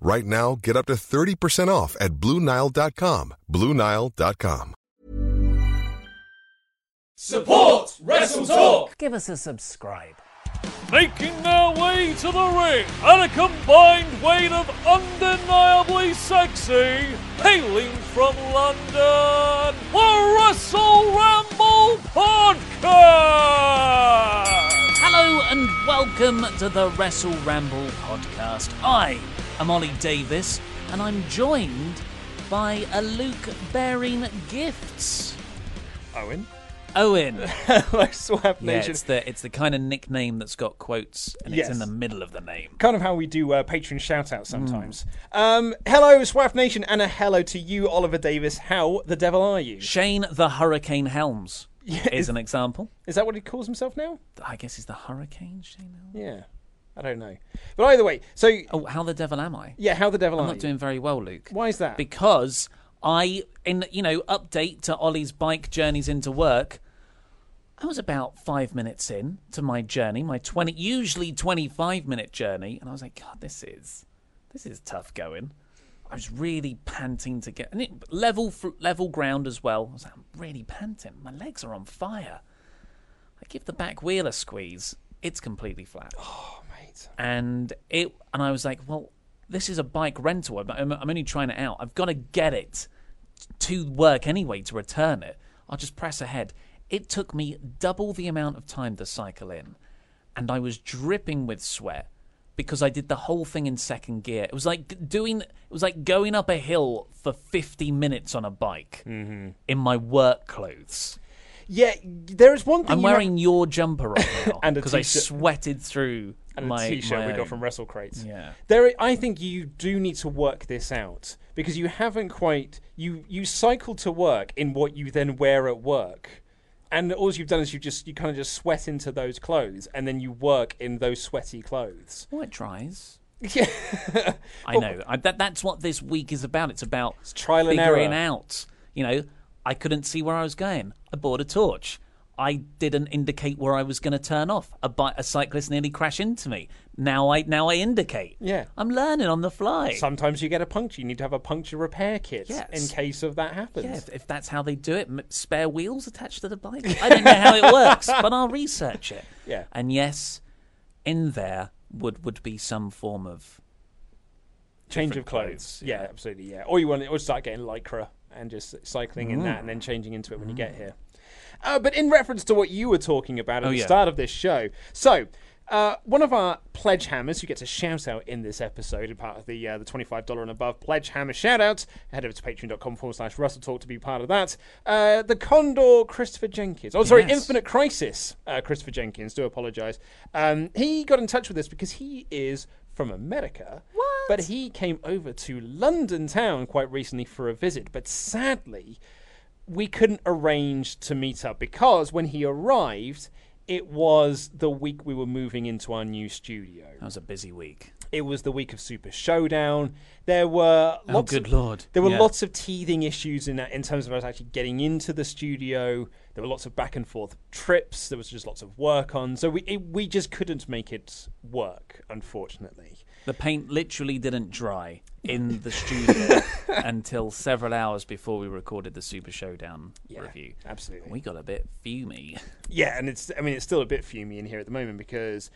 Right now, get up to 30% off at BlueNile.com. BlueNile.com. Support Wrestle Talk. Give us a subscribe. Making their way to the ring at a combined weight of undeniably sexy, hailing from London, the Wrestle Ramble Podcast! Hello and welcome to the Wrestle Ramble podcast. I am Ollie Davis and I'm joined by a Luke bearing gifts. Owen? Owen. Hello, Swaff Yeah, it's the it's the kind of nickname that's got quotes and Yes. it's in the middle of the name. Kind of how we do uh, Patreon shout outs sometimes. Hmm. Um, hello, Swaff Nation, and a hello to you, Oliver Davis. How the devil are you? Shane the Hurricane Helms Yeah, is is, an example. is that what he calls himself now? I guess he's the Hurricane Shane. Helms? Yeah. I don't know. But either way, so, Oh, how the devil am I? yeah, how the devil am I'm are not you? doing very well, Luke. Why is that? because I, in you know, update to Ollie's bike journeys into work. I was about five minutes in to my journey, my twenty, usually twenty-five minute journey, and I was like, God, this is, this is tough going. I was really panting to get and it, level fr- level ground as well. I was like, I'm really panting. My legs are on fire. I give the back wheel a squeeze. It's completely flat oh, mate. and it and I was like, well, this is a bike rental. I'm, I'm, only trying it out. I've got to get it to work anyway to return it. I'll just press ahead. It took me double the amount of time to cycle in, and I was dripping with sweat because I did the whole thing in second gear. It was like doing. It was like going up a hill for 50 minutes on a bike Mm-hmm. in my work clothes. Yeah, there is one thing I'm you have- wearing your jumper right now And because I sweated through and my a t-shirt we got from Wrestle Crates. Yeah. There, I think you do need to work this out because you haven't quite you you cycle to work in what you then wear at work, and all you've done is you just you kind of just sweat into those clothes, and then you work in those sweaty clothes. Well, it tries. Yeah, I know. I, that that's what this week is about. It's about trial and figuring error. out. You know, I couldn't see where I was going. I bought a torch. I didn't indicate where I was going to turn off. A, bi- a cyclist nearly crashed into me. Now I now I indicate. Yeah. I'm learning on the fly. Sometimes you get a puncture. You need to have a puncture repair kit Yes. in case of that happens. yeah, if, if that's how they do it, m- spare wheels attached to the bike. I don't know how it works, but I'll research it. Yeah. And yes, in there would would be some form of Change of clothes. clothes, Yeah. yeah. absolutely. Yeah. Or you want or start getting lycra and just cycling in mm. that and then changing into it when you get here. Uh, but in reference to what you were talking about at Oh, the yeah. start of this show, so. Uh, one of our pledge hammers who gets a shout out in this episode, a part of the uh, the twenty five dollar and above pledge hammer shout out. Head over to patreon.com forward slash Wrestle Talk to be part of that. Uh, the Condor Christopher Jenkins, oh sorry, Yes. Infinite Crisis uh, Christopher Jenkins. Do apologise. Um, he got in touch with us because he is from America, but he came over to London town quite recently for a visit. But sadly, we couldn't arrange to meet up because when he arrived, it was the week we were moving into our new studio. that was a busy week. It was the week of Super Showdown. There were Oh, lots good of, lord. There were Yeah. lots of teething issues in that, in terms of us actually getting into the studio. There were lots of back and forth trips. There was just lots of work on. So we it, we just couldn't make it work, unfortunately. The paint literally didn't dry in the studio until several hours before we recorded the Super Showdown Yeah, review. absolutely. We got a bit fumy. Yeah, and it's I mean it's still a bit fumy in here at the moment because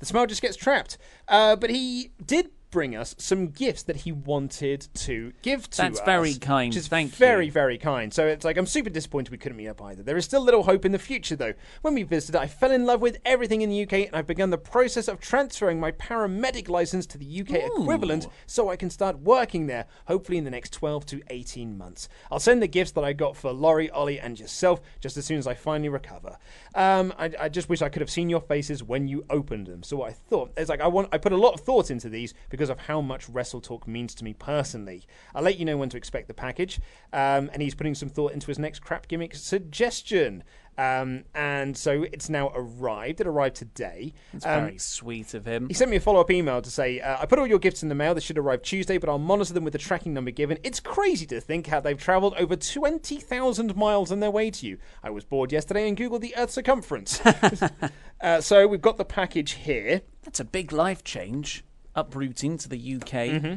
the smell just gets trapped. Uh, but he did bring us some gifts that he wanted to give to us. That's us. very kind. Which is Thank you. very, very kind. So it's like I'm super disappointed we couldn't meet up either. There is still little hope in the future, though. When we visited, I fell in love with everything in the UK, and I've begun the process of transferring my paramedic license to the UK equivalent so I can start working there, hopefully in the next 12 to 18 months. I'll send the gifts that I got for Laurie, Ollie, and yourself just as soon as I finally recover. Um, I, I just wish I could have seen your faces when you opened them. So I thought it's like I want I put a lot of thought into these because of how much Wrestle Talk means to me personally. I'll let you know when to expect the package. Um, and he's putting some thought into his next crap gimmick suggestion. Um, and so it's now arrived. It arrived today. It's Um, very sweet of him. he sent me a follow up email to say, uh, I put all your gifts in the mail. They should arrive Tuesday, but I'll monitor them with the tracking number given. It's crazy to think how they've travelled over 20,000 miles on their way to you. I was bored yesterday and Googled the Earth's circumference. uh, so we've got the package here. That's a big life change. Uprooting to the UK. Mm-hmm.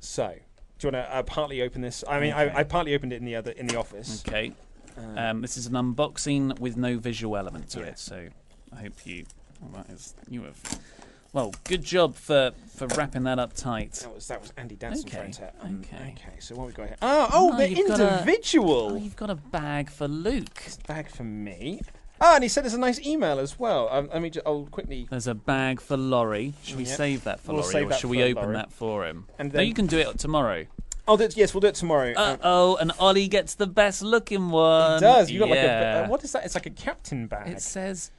So, do you want to uh, partly open this? I mean, I, I partly opened it in the other in the office. Okay. Um, this is an unboxing with no visual element to it, so I hope you. Well, that is, you have. Well, good job for, for wrapping that up tight. That was that was Andy Danson Okay. Um, okay. Okay. So what we got here? Oh, oh, Oh, you've got a- individual. Oh, you've got a bag for Luke. Bag for me. Ah, and he sent us a nice email as well. Um, let me. Just, I'll quickly. There's a bag for Laurie. Should we Yep. save that for We'll Laurie, save or that should we for open Laurie. that for him? And no, then- you can do it tomorrow. I'll do it. Yes, we'll do it tomorrow. Uh Um, oh, and Ollie gets the best looking one. It does. You got like a Yeah. uh, what is that? It's like a captain bag. It says,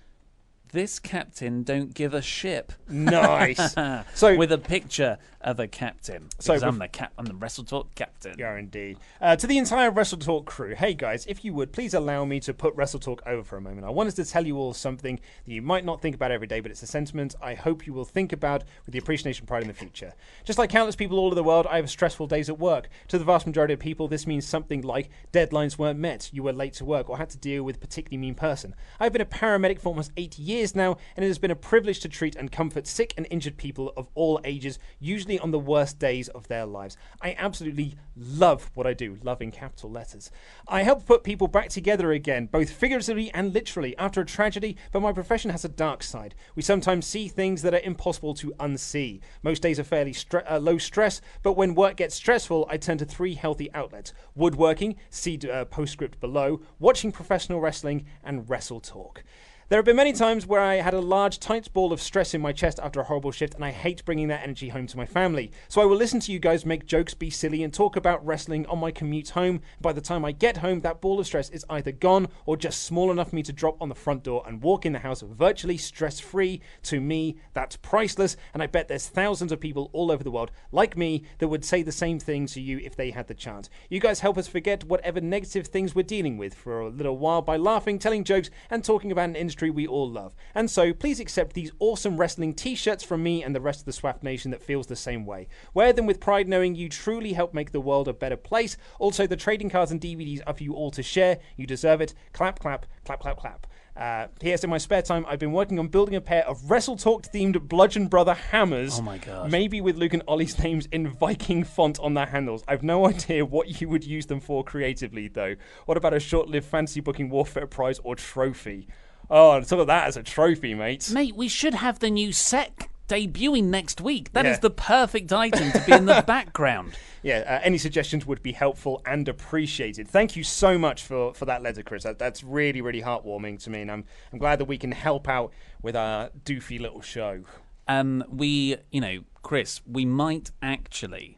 "This captain don't give a ship." nice. So with a picture of a captain. So I'm the cap. I'm the Wrestle Talk captain. Yeah, indeed. Uh, to the entire Wrestle Talk crew, hey guys, if you would please allow me to put Wrestle Talk over for a moment. I wanted to tell you all something that you might not think about every day, but it's a sentiment I hope you will think about with the appreciation pride in the future. Just like countless people all over the world, I have stressful days at work. To the vast majority of people, this means something like deadlines weren't met, you were late to work, or had to deal with a particularly mean person. I've been a paramedic for almost eight years now, and it has been a privilege to treat and comfort sick and injured people of all ages, usually on the worst days of their lives. I absolutely love what I do, love in capital letters. I help put people back together again, both figuratively and literally, after a tragedy, but my profession has a dark side. We sometimes see things that are impossible to unsee. Most days are fairly stre- uh, low stress, but when work gets stressful, I turn to three healthy outlets woodworking, see uh, postscript below, watching professional wrestling, and wrestle talk. There have been many times where I had a large, tight ball of stress in my chest after a horrible shift, and I hate bringing that energy home to my family. So I will listen to you guys make jokes, be silly, and talk about wrestling on my commute home. By the time I get home, that ball of stress is either gone or just small enough for me to drop on the front door and walk in the house virtually stress free. To me, that's priceless, and I bet there's thousands of people all over the world like me that would say the same thing to you if they had the chance. You guys help us forget whatever negative things we're dealing with for a little while by laughing, telling jokes, and talking about an industry we all love. And so, please accept these awesome wrestling t shirts from me and the rest of the SWAF Nation that feels the same way. Wear them with pride, knowing you truly help make the world a better place. Also, the trading cards and DVDs are for you all to share. You deserve it. Clap, clap, clap, clap, clap. Uh, P.S. In my spare time, I've been working on building a pair of Wrestle Talk themed Bludgeon Brother hammers. Oh my God. Maybe with Luke and Ollie's names in Viking font on their handles. I've no idea what you would use them for creatively, though. What about a short lived fantasy booking warfare prize or trophy? Oh, talk of that as a trophy, mate. Mate, we should have the new set debuting next week. That is Yeah. the perfect item to be in the background. Yeah, uh, any suggestions would be helpful and appreciated. Thank you so much for, for that letter, Chris. That, that's really, really heartwarming to me, and I'm, I'm glad that we can help out with our doofy little show. Um, we, you know, Chris, we might actually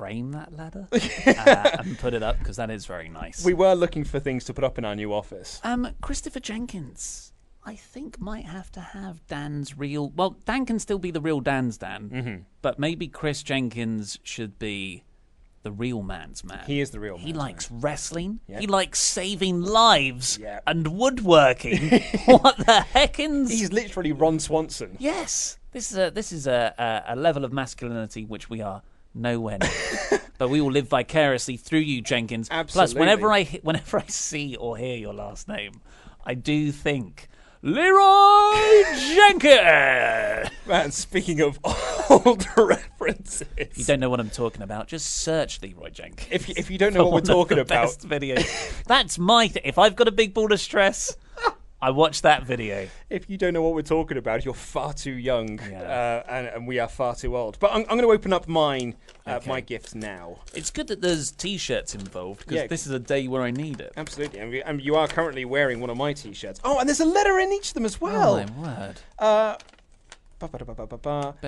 frame that ladder uh, and put it up because that is very nice. We were looking for things to put up in our new office. Um, Christopher Jenkins, I think might have to have Dan's real. Well, Dan can still be the real Dan's Dan, Mm-hmm. but maybe Chris Jenkins should be the real man's man. He is the real He man's likes wrestling. Yeah. He likes saving lives Yeah. and woodworking. what the heckins? He's literally Ron Swanson. Yes, this is a this is a, a, a level of masculinity which we are nowhere near. but we will live vicariously through you, Jenkins. Plus, whenever I whenever I see or hear your last name, I do think Leroy Jenkins. Man, speaking of old references. you don't know what I'm talking about? Just search Leroy Jenkins. if, if you don't know what we're talking about, best videos. That's my thing. If I've got a big ball of stress, I watched that video. If you don't know what we're talking about, you're far too young, Yeah. uh, and, and we are far too old. But I'm, I'm going to open up mine, uh, Okay. my gifts now. It's good that there's t-shirts involved because Yeah. this is a day where I need it. Absolutely, and, we, and you are currently wearing one of my t-shirts. Oh, and there's a letter in each of them as well. oh my word! Uh. Bit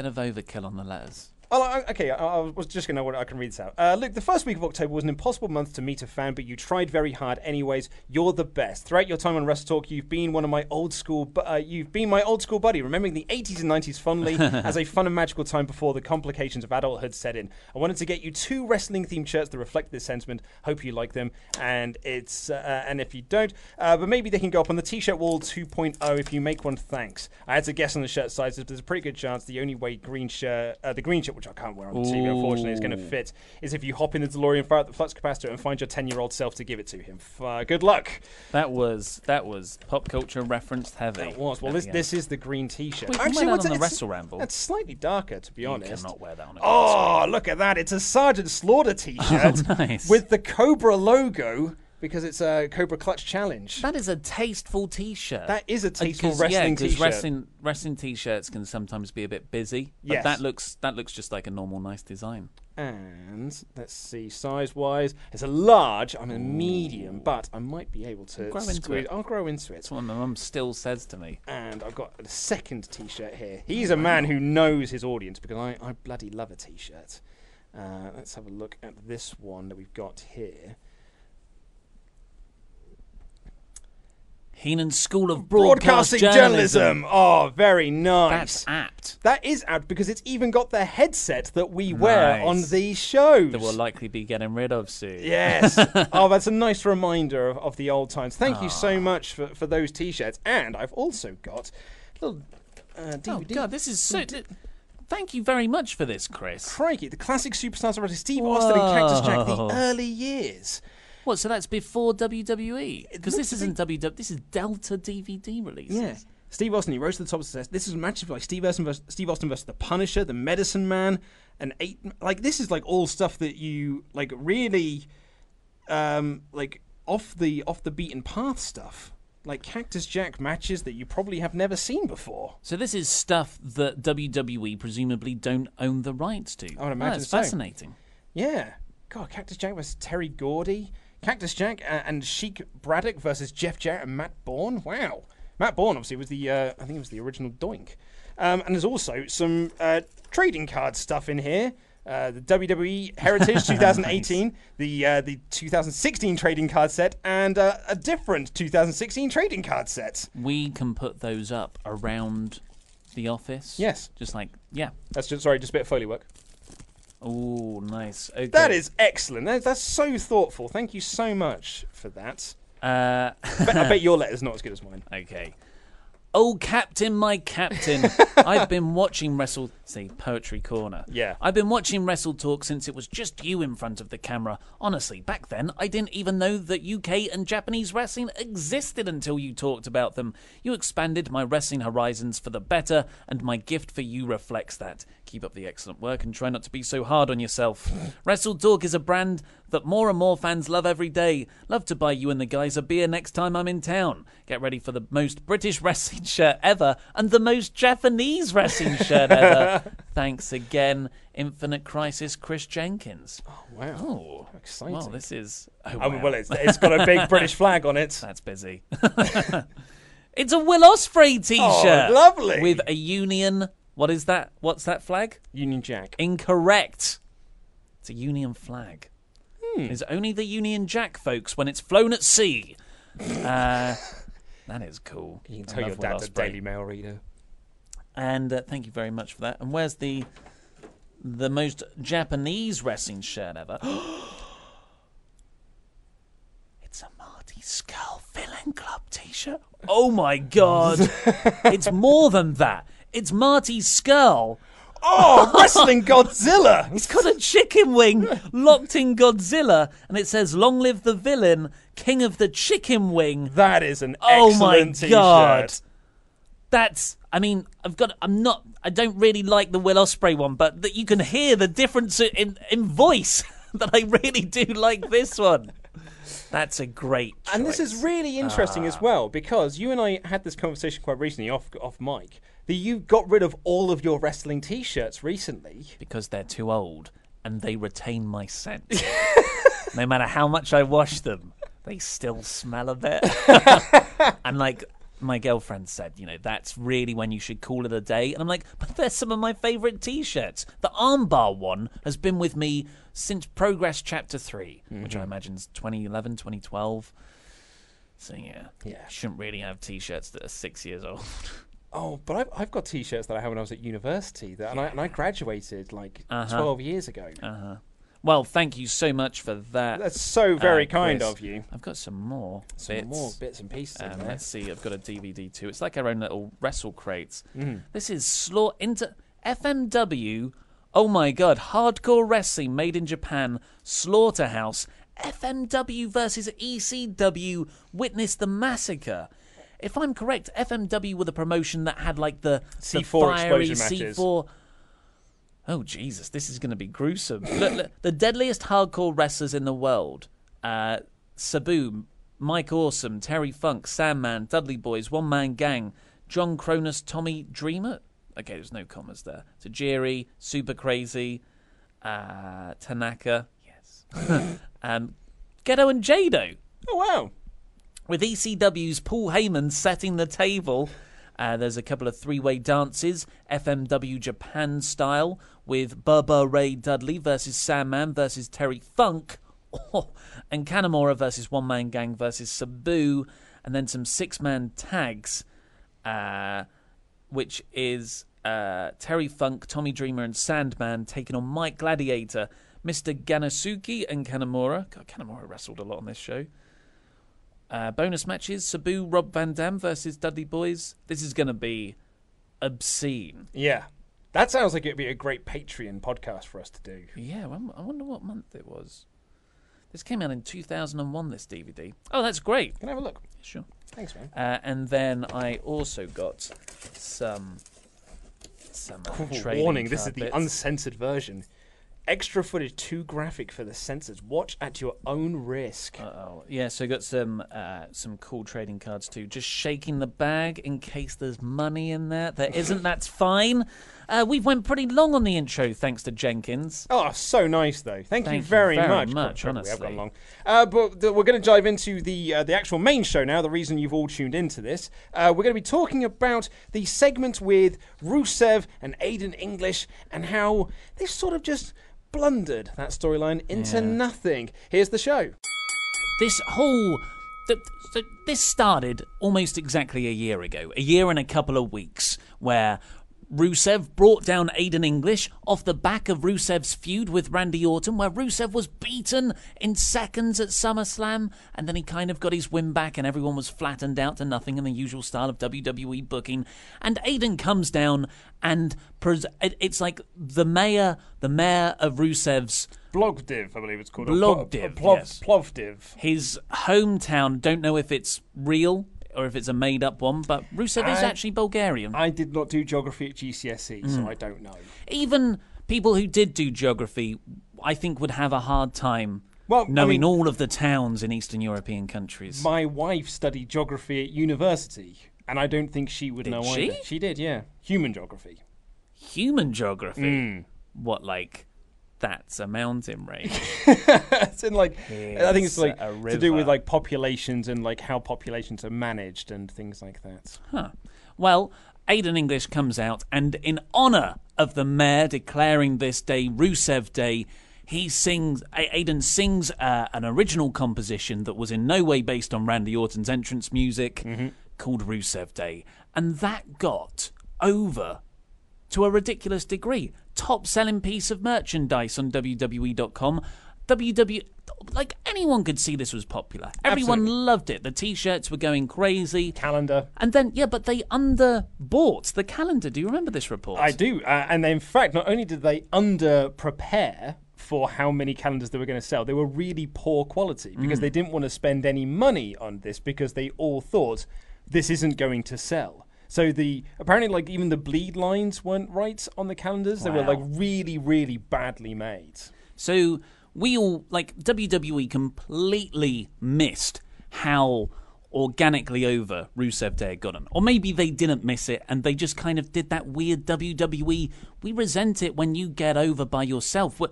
of overkill on the letters. Well, okay, I, was just going to. I can read this out. Uh, look, the first week of October was an impossible month to meet a fan, but you tried very hard, anyways. You're the best. Throughout your time on Wrestle Talk, you've been one of my old school. bu- Uh, you've been my old school buddy, remembering the 80s and 90s fondly as a fun and magical time before the complications of adulthood set in. I wanted to get you two wrestling themed shirts that reflect this sentiment. Hope you like them, and it's uh, and if you don't, uh, but maybe they can go up on the T-shirt wall 2.0 if you make one. Thanks. I had to guess on the shirt sizes. but There's a pretty good chance the only way green shirt, uh, the green shirt, which I can't wear on the TV, unfortunately, is going to fit, is if you hop in the DeLorean, fire up the flux capacitor, and find your 10 year old self to give it to him. Uh, good luck. That was that was pop culture referenced heavy. That was. Well, this end. this is the green T-shirt. Wait, you wear what's on it- the Wrestle Ramble? It's slightly darker, to be honest. You cannot wear that on a Oh, look at that! It's a Sergeant Slaughter T-shirt Oh, nice. with the Cobra logo because it's a Cobra Clutch Challenge. That is a tasteful T-shirt. That is a tasteful 'cause, wrestling yeah, T-shirt. Wrestling wrestling T-shirts can sometimes be a bit busy. But Yes. that looks that looks just like a normal nice design. And let's see, size wise, it's a large. I'm a medium, but I might be able to Grow into squeeze. it. I'll grow into it. That's what my mum still says to me. And I've got a second T-shirt here. He's a man who knows his audience because I, I bloody love a T-shirt. Uh, let's have a look at this one that we've got here. Heenan School of Broadcasting Broadcast journalism. Oh, very nice. That's apt. That is apt because it's even got the headset that we wear Nice. on these shows. That we'll likely be getting rid of soon. Yes. oh, that's a nice reminder of, of the old times. Thank you so much for, for those t-shirts. And I've also got a little uh, Oh God, this is so. th- Thank you very much for this, Chris. Crikey, the classic superstars of Steve Austin and Cactus Jack, Whoa. the early years. What? So that's before WWE? Because this isn't WWE. This is Delta DVD releases. Yeah. Steve Austin, he rose to the top of success. This is matches like Steve Austin versus Steve Austin versus the Punisher, the Medicine Man, and eight. Like this is like all stuff that you like really, um, like off the off the beaten path stuff. Like Cactus Jack matches that you probably have never seen before. So this is stuff that WWE presumably don't own the rights to. I would Oh, imagine that's so. fascinating. Yeah. God, Cactus Jack versus Terry Gordy. Cactus Jack uh, and Sheik Braddock versus Jeff Jarrett and Matt Bourne. Wow. Matt Bourne obviously was the, uh, I think it was the original Doink. Um, and there's also some uh, trading card stuff in here. Uh, the WWE Heritage 2018, the uh, the 2016 trading card set, and uh, a different 2016 trading card set. We can put those up around the office. Yes. Just like yeah. That's just sorry, just a bit of foley work. Oh, nice. Okay. That is excellent. That, that's so thoughtful. Thank you so much for that. Uh, But I bet your letter's not as good as mine. okay. Oh, Captain, my Captain. I've been watching Wrestle. See, Poetry Corner. Yeah. I've been watching Wrestle Talk since it was just you in front of the camera. Honestly, back then, I didn't even know that UK and Japanese wrestling existed until you talked about them. You expanded my wrestling horizons for the better, and my gift for you reflects that. Keep up the excellent work and try not to be so hard on yourself. Wrestle Talk is a brand that more and more fans love every day. Love to buy you and the guys a beer next time I'm in town. Get ready for the most British wrestling shirt ever and the most Japanese wrestling shirt ever. Thanks again, Infinite Crisis Chris Jenkins. Oh, wow. Oh, exciting. Well, this is. Oh, Oh, wow. well, it's, it's got a big British flag on it. That's busy. it's a Will Ospreay oh, t-shirt. Oh, lovely. With a Union. What is that? What's that flag? Union Jack. Incorrect. It's a Union flag. Hmm. It's only the Union Jack, folks, when it's flown at sea. uh, that is cool. You can tell your dad's a Daily Mail reader. And uh, thank you very much for that. And where's the the most Japanese wrestling shirt ever? it's a Marty Scurll Villain Club t-shirt. Oh my god. it's more than that. It's Marty Scurll. Oh, Wrestling Godzilla! He's got a chicken wing locked in Godzilla, and it says "Long live the villain, king of the chicken wing." That is an Oh my excellent t-shirt. god, that's. I mean, I've got. I'm not. I don't really like the Will Ospreay one, but that you can hear the difference in in voice. that I really do like this one. That's a great. And this is really interesting Ah. as well because you and I had this conversation quite recently off off mic. That you got rid of all of your wrestling T-shirts recently. because they're too old and they retain my scent. no matter how much I wash them, they still smell a bit. and like my girlfriend said, you know, that's really when you should call it a day. And I'm like, but they're some of my favourite T-shirts. The armbar one has been with me since Progress Chapter 3, which I mm-hmm. imagine is 2011, 2012. So yeah, Yeah. shouldn't really have T-shirts that are six years old. Oh, but I've, I've got T-shirts that I had when I was at university, that, and, I, and I graduated like Uh-huh. twelve years ago. well, thank you so much for that. That's so very uh, kind Chris. of you. I've got some more Some bits. more bits and pieces. in Um, there. let's see. I've got a DVD too. It's like our own little wrestle crates. Mm-hmm. This is Slaw into FMW. Oh my god! Hardcore wrestling made in Japan. Slaughterhouse. FMW versus ECW. Witness the massacre. If I'm correct, FMW were the promotion that had like the the C4 fiery explosion matches. C4. Oh Jesus! This is going to be gruesome. look, look, the deadliest hardcore wrestlers in the world: uh, Sabu, Mike Awesome, Terry Funk, Sandman, Dudley Boyz, One Man Gang, John Kronus, Tommy Dreamer. Okay, there's no commas there. So Tajiri, Super Crazy, uh, Tanaka. Yes. um, Gedo and Jado oh wow! With ECW's Paul Heyman setting the table. Uh, there's a couple of three-way dances, FMW Japan style, with Bubba Ray Dudley versus Sandman versus Terry Funk, and Kanemura versus One Man Gang versus Sabu, and then some six-man tags, uh, which is uh, Terry Funk, Tommy Dreamer, and Sandman taking on Mike Gladiator, Mr. Gannosuke, and Kanemura. God, Kanemura wrestled a lot on this show. Uh, bonus matches: Sabu, Rob Van Dam versus Dudley Boyz. This is going to be obscene. Yeah, that sounds like it'd be a great Patreon podcast for us to do. Yeah, I I wonder what month it was. This came out in 2001. This DVD. Oh, that's great. Can I have a look? Sure. Thanks, man. Uh, and then I also got some some uh, Warning: This is the bits. uncensored version. Extra footage too graphic for the censors. Watch at your own risk. Oh yeah, so got some uh, some cool trading cards too. Just shaking the bag in case there's money in there. There isn't. That's fine. Uh, we've went pretty long on the intro, thanks to Jenkins. Oh, so nice though. Thank, Thank you very, very much. much, God, we have gone long. Uh, but th- we're going to dive into the uh, the actual main show now. The reason you've all tuned into this, uh, we're going to be talking about the segment with Rusev and Aiden English and how they've sort of just blundered that storyline into nothing. Here's the show. This whole th- th- this started almost exactly a year ago, a year and a couple of weeks, where Rusev brought down Aiden English off the back of Rusev's feud with Randy Orton, where Rusev was beaten in seconds at SummerSlam, and then he kind of got his win back, and everyone was flattened out to nothing in the usual style of WWE booking. And Aiden comes down, and pres- it's like the mayor, the mayor of Rusev's Blogdiv, I believe it's called. Blogdiv, yes. Plovdiv. his hometown. Don't know if it's real or if it's a made up one, but Rusev is actually Bulgarian. I did not do geography at GCSE, E, so I don't know. Even people who did do geography, I think, would have a hard time Well, I knowing mean- all of the towns in Eastern European countries. My wife studied geography at university, and I don't think she would Did know she? either. She did, yeah. Human geography. Human geography. Hmm. What, like, that's a mountain range? it's in like I think it's like to do with like populations and like how populations are managed and things like that. Huh. Well, Aiden English comes out, and in honour of the mayor declaring this day Rusev Day, he sings. Aidan sings uh, an original composition that was in no way based on Randy Orton's entrance music, called Rusev Day, and that got over to a ridiculous degree. Top selling piece of merchandise on WWE.com. WW, like anyone could see this was popular. Everyone Absolutely. loved it. The t-shirts were going crazy. Calendar. And then, yeah, but they underbought the calendar. Do you remember this report? I do, uh, and in fact, not only did they under prepare for how many calendars they were going to sell, they were really poor quality because they didn't want to spend any money on this because they all thought this isn't going to sell. So the apparently like even the bleed lines weren't right on the calendars. They were like really really badly made. So we all like WWE completely missed how organically over Rusev Day had gotten. Or maybe they didn't miss it and they just kind of did that weird WWE. We resent it when you get over by yourself. We-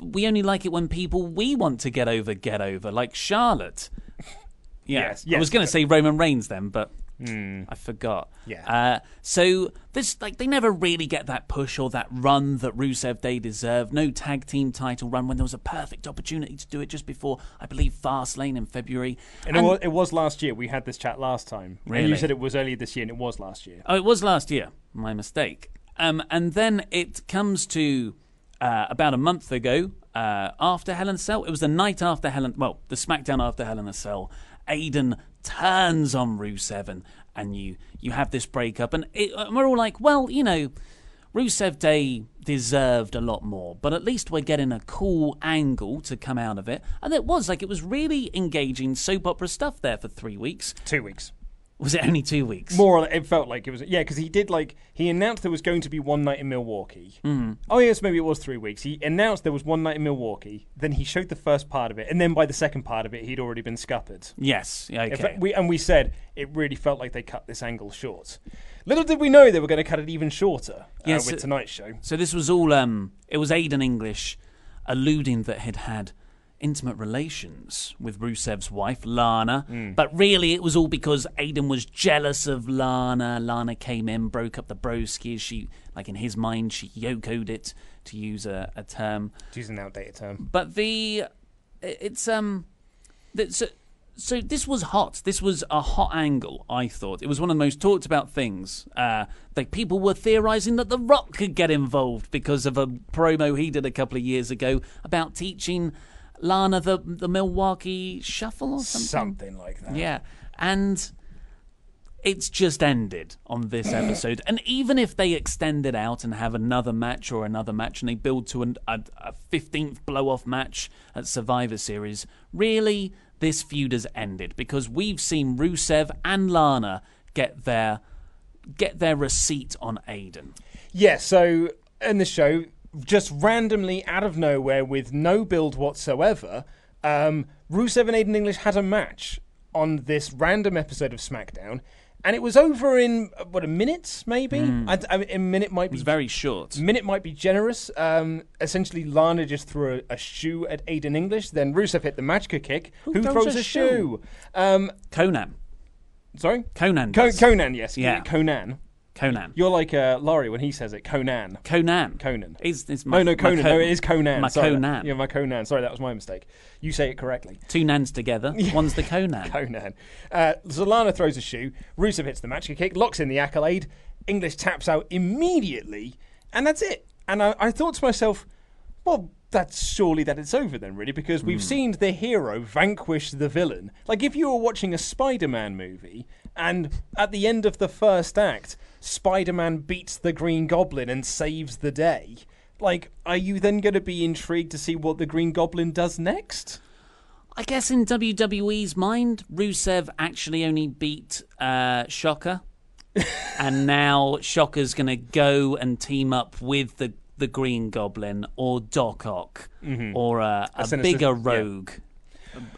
We only like it when people we want to get over get over, like Charlotte. Yeah, Yes, I was going to say Roman Reigns then, but I forgot. Yeah. Uh, so this like they never really get that push or that run that Rusev Day deserved. No tag team title run when there was a perfect opportunity to do it just before I believe Fastlane in February. And, it, was, it was last year. We had this chat last time. And Really? you said it was earlier this year, and it was last year. Oh, it was last year. My mistake. Um, and then it comes to uh, about a month ago uh, after Hell in a Cell. It was the night after Hell in, well, the SmackDown after Hell in a Cell. Aiden turns on Rusev and, and you you have this breakup, and, it, and we're all like, well, you know. Rusev Day deserved a lot more, but at least we're getting a cool angle to come out of it. And it was like it was really engaging soap opera stuff there for three weeks. Two weeks. Was it only two weeks? More, or it felt like it was. Yeah, because he did like he announced there was going to be one night in Milwaukee. Mm. Oh yes, maybe it was three weeks. He announced there was one night in Milwaukee. Then he showed the first part of it, and then by the second part of it, he'd already been scuppered. Yes. Okay. fact, we, and we said it really felt like they cut this angle short. Little did we know they were going to cut it even shorter uh, with it- tonight's show. So this was all um it was Aiden English alluding that he'd had intimate relations with Rusev's wife, Lana. But really it was all because Aiden was jealous of Lana. Lana came in, broke up the broski. She like in his mind she yokoed it to use a, a term. To use an outdated term. But the it's um so so this was hot. This was a hot angle. I thought it was one of the most talked about things. Uh, like people were theorizing that The Rock could get involved because of a promo he did a couple of years ago about teaching Lana the the Milwaukee Shuffle or something. Something like that. Yeah, and it's just ended on this episode. and even if they extend it out and have another match or another match, and they build to an, a, a 15th blow off match at Survivor Series, really, this feud has ended because we've seen Rusev and Lana get their get their receipt on Aiden. Yeah, so in the show, just randomly out of nowhere with no build whatsoever, um, Rusev and Aiden English had a match on this random episode of SmackDown, and it was over in, what, a minute, maybe? I, I mean, a minute might It be was very short. Minute might be generous. Um, essentially, Lana just threw a, a shoe at Aiden English. Then Rusev hit the magic kick. Who, throws throws a a shoe? Um, Conan. sorry, Conan. Co- Conan. Yes, Yeah. Conan. Conan. You're like uh, Laurie when he says it. Conan. Conan. Conan. Is, is No, my, no, my Conan. Co- no, it is Conan. My Sorry, Conan. Yeah, my Conan. Sorry, that was my mistake. You say it correctly. Two nans together. One's the Conan. Conan. Uh, Solana throws a shoe. Rusev hits the Machka kick, locks in the accolade. English taps out immediately, and that's it. And I, I thought to myself, well, that's surely that it's over then, really, because we've seen the hero vanquish the villain. Like if you were watching a Spider-Man movie, and at the end of the first act, Spider-Man beats the Green Goblin and saves the day. Like, are you then going to be intrigued to see what the Green Goblin does next? I guess in WWE's mind, Rusev actually only beat uh, Shocker, and now Shocker's going to go and team up with the the Green Goblin or Doc Ock or a, a sinister- bigger rogue, a,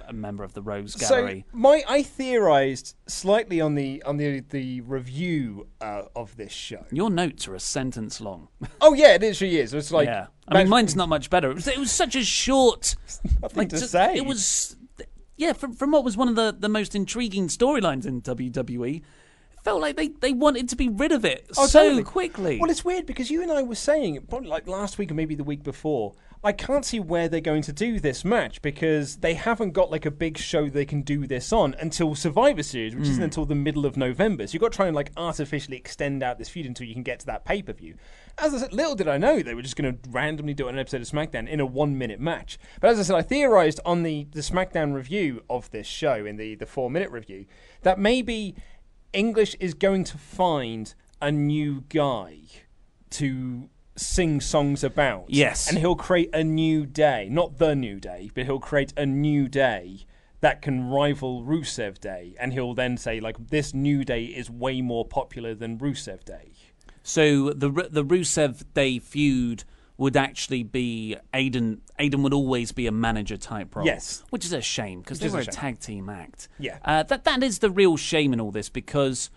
a member of the Rogues Gallery. So my I theorized slightly on the on the the review uh, of this show. Your notes are a sentence long. Oh yeah, it literally is. It's like yeah, I mean mine's not much better. It was, it was such a short. nothing to just- say. It was, yeah, from, from what was one of the, the most intriguing storylines in WWE, felt like they, they wanted to be rid of it Oh, so totally. quickly. Well, it's weird because you and I were saying probably like last week or maybe the week before. I can't see where they're going to do this match because they haven't got like a big show they can do this on until Survivor Series, which Hmm. isn't until the middle of November. So you've got to try and like artificially extend out this feud until you can get to that pay per view. As I said, little did I know they were just going to randomly do an episode of SmackDown in a one minute match. But as I said, I theorized on the, the SmackDown review of this show, in the, the four minute review, that maybe English is going to find a new guy to sing songs about. Yes. And he'll create a new day. Not the new day, but he'll create a new day that can rival Rusev Day. And he'll then say, like, this new day is way more popular than Rusev Day. So the the Rusev Day feud would actually be Aiden. Aiden would always be a manager type role. Yes. which is a shame because they is a were a, tag team act. Yeah. uh, that that is the real shame in all this because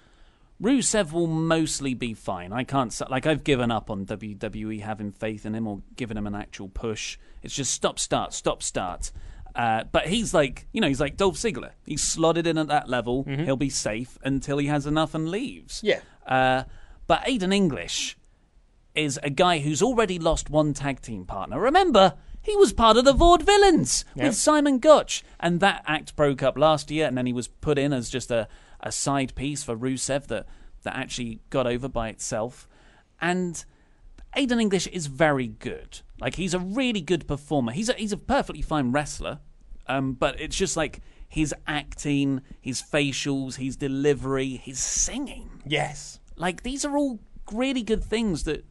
Rusev will mostly be fine. I can't like I've given up on WWE having faith in him or giving him an actual push. It's just stop start stop start. Uh, but he's like you know he's like Dolph Ziggler. He's slotted in at that level. He'll be safe until he has enough and leaves. Mm-hmm. Yeah. Uh, but Aiden English is a guy who's already lost one tag team partner. Remember, he was part of the Vaudevillains with Simon Gotch, and that act broke up last year, and then he was put in as just a, a side piece for Rusev that that actually got over by itself. And Aiden English is very good. Like he's a really good performer. He's a, he's a perfectly fine wrestler, um, but it's just like his acting, his facials, his delivery, his singing. Yes. Like these are all really good things that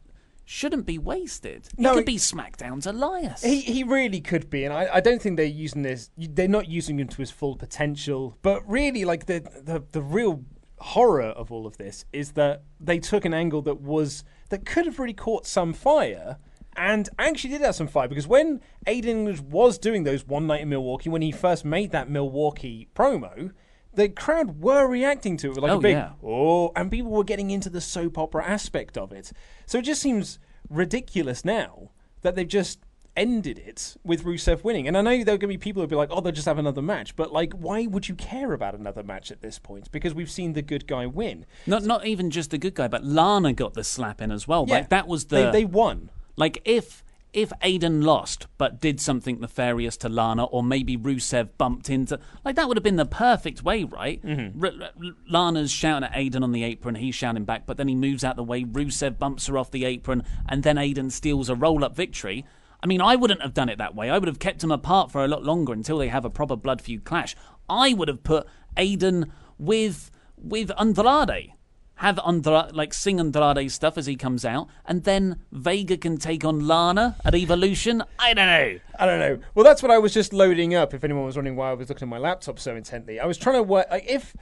shouldn't be wasted. He No, could be SmackDown's Elias. He he really could be, and I, I don't think they're using this. They're not using him to his full potential. But really, like the the the real horror of all of this is that they took an angle that was that could have really caught some fire. And actually did have some fire because when Aiden English was doing those one night in Milwaukee, when he first made that Milwaukee promo, the crowd were reacting to it with like Oh, a big yeah. oh, and people were getting into the soap opera aspect of it. So it just seems ridiculous now that they've just ended it with Rusev winning. And I know there are going to be people who'll be like, oh, they'll just have another match. But, like, why would you care about another match at this point? Because we've seen the good guy win. not not even just the good guy, but Lana got the slap in as well. Yeah, Like that was the They, they won. Like if if Aiden lost but did something nefarious to Lana, or maybe Rusev bumped into, like that would have been the perfect way, right? Mm-hmm. R- R- Lana's shouting at Aiden on the apron, he's shouting back, but then he moves out the way. Rusev bumps her off the apron, and then Aiden steals a roll-up victory. I mean, I wouldn't have done it that way. I would have kept them apart for a lot longer until they have a proper blood feud clash. I would have put Aiden with with Andrade have Andrade, like sing Andrade stuff as he comes out, and then Vega can take on Lana at Evolution. I don't know. I don't know. Well, that's what I was just loading up. If anyone was wondering why I was looking at my laptop so intently, I was trying to work. Like, if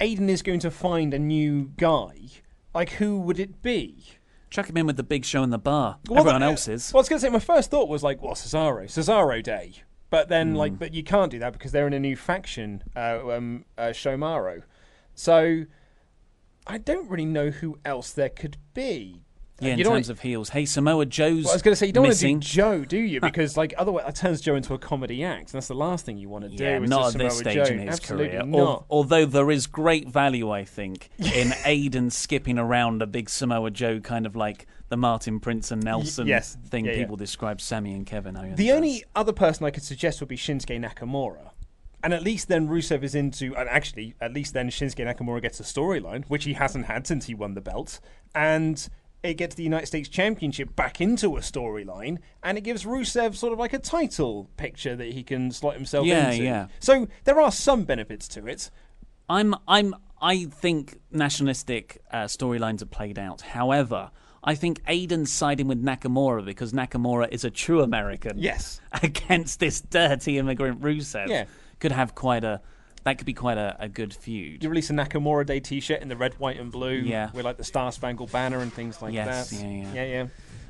Aiden is going to find a new guy, like who would it be? Chuck him in with the big show in the bar. Well, Everyone else is. Well, I was going to say my first thought was like, well, Cesaro, Cesaro Day, but then Hmm. like, but you can't do that because they're in a new faction, uh, um, uh, Shomaro. So I don't really know who else there could be. yeah, in terms of heels. Hey, Samoa Joe's. Well, I was going to say you don't missing. want to do Joe, do you? Because like otherwise, it turns Joe into a comedy act, and that's the last thing you want to do. Yeah, not at this stage Joe. in his Absolutely career. Al- not. although there is great value, I think, in Aiden skipping around a big Samoa Joe, kind of like the Martin Prince and Nelson yes. thing Yeah, yeah. people describe Sami and Kevin Owens. The only other person I could suggest would be Shinsuke Nakamura. And at least then Rusev is into, and actually, at least then Shinsuke Nakamura gets a storyline, which he hasn't had since he won the belt. And it gets the United States Championship back into a storyline, and it gives Rusev sort of like a title picture that he can slot himself Yeah, into. yeah. So there are some benefits to it. I'm I'm I think nationalistic uh, storylines are played out. However, I think Aiden's siding with Nakamura because Nakamura is a true American. Yes. Against this dirty immigrant Rusev. Yeah. Could have quite a that could be quite a, a good feud. You release a Nakamura Day T-shirt in the red, white, and blue, Yeah. with like the Star Spangled Banner and things like Yes, that. yeah, yeah. yeah, yeah.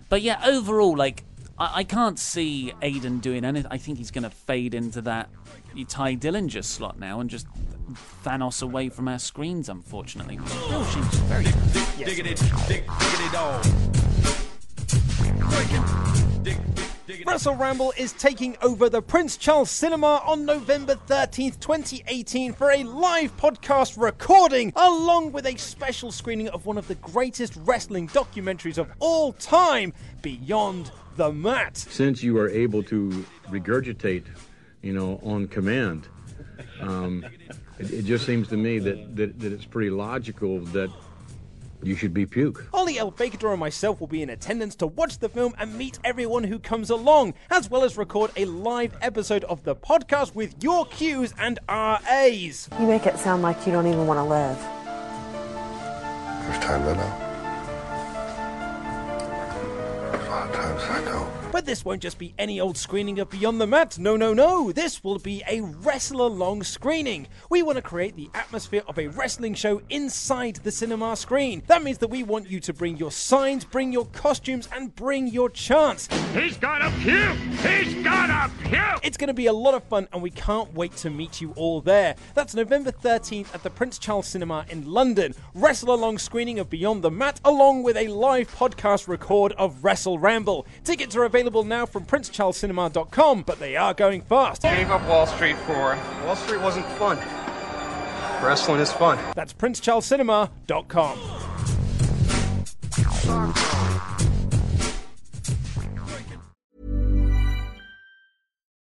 But yeah, overall, like I, I can't see Aiden doing anything. I think he's going to fade into that Tye Dillinger slot now and just Thanos away from our screens. Unfortunately, oh, Real shame. Very Diggity, dig, diggity dog. Breaking. Dig, dig, diggity. Wrestle Ramble is taking over the Prince Charles Cinema on November 13th, 2018 for a live podcast recording along with a special screening of one of the greatest wrestling documentaries of all time, Beyond the Mat. since you are able to regurgitate, you know, on command, um, it, it just seems to me that, that, that it's pretty logical that you should be puke. Ollie L. Bakerdor and myself will be in attendance to watch the film and meet everyone who comes along, as well as record a live episode of the podcast with your Qs and RAs. You make it sound like you don't even want to live. First time I know. A lot of times I don't. But this won't just be any old screening of Beyond the Mat. No, no, no. This will be a wrestler long screening. We want to create the atmosphere of a wrestling show inside the cinema screen. That means that we want you to bring your signs, bring your costumes, and bring your chants. He's got a He's He's puke! It's going to be a lot of fun, and we can't wait to meet you all there. That's November 13th at the Prince Charles Cinema in London. Wrestle along screening of Beyond the Mat, along with a live podcast record of Wrestle Ramble. Tickets are available now from princecharlescinema.com, but they are going fast. Gave up Wall Street for. Wall Street wasn't fun. Wrestling is fun. That's princecharlescinema.com.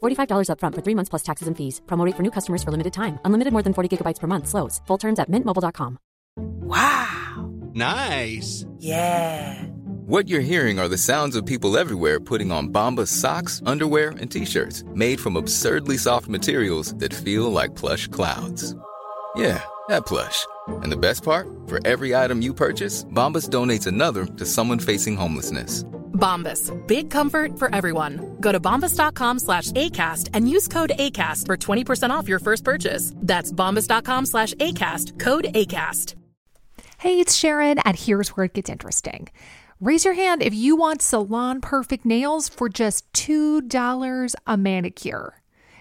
$45 upfront for three months plus taxes and fees. Promo rate for new customers for limited time. Unlimited more than 40 gigabytes per month. Slows. Full terms at mintmobile.com. Wow. Nice. Yeah. What you're hearing are the sounds of people everywhere putting on Bombas socks, underwear, and t-shirts made from absurdly soft materials that feel like plush clouds. Yeah, that plush. And the best part? For every item you purchase, Bombas donates another to someone facing homelessness. Bombas. Big comfort for everyone. Go to bombas.com slash ACAST and use code ACAST for 20% off your first purchase. That's bombas.com slash ACAST. Code ACAST. Hey, it's Sharon, and here's where it gets interesting. Raise your hand if you want salon perfect nails for just $2 a manicure.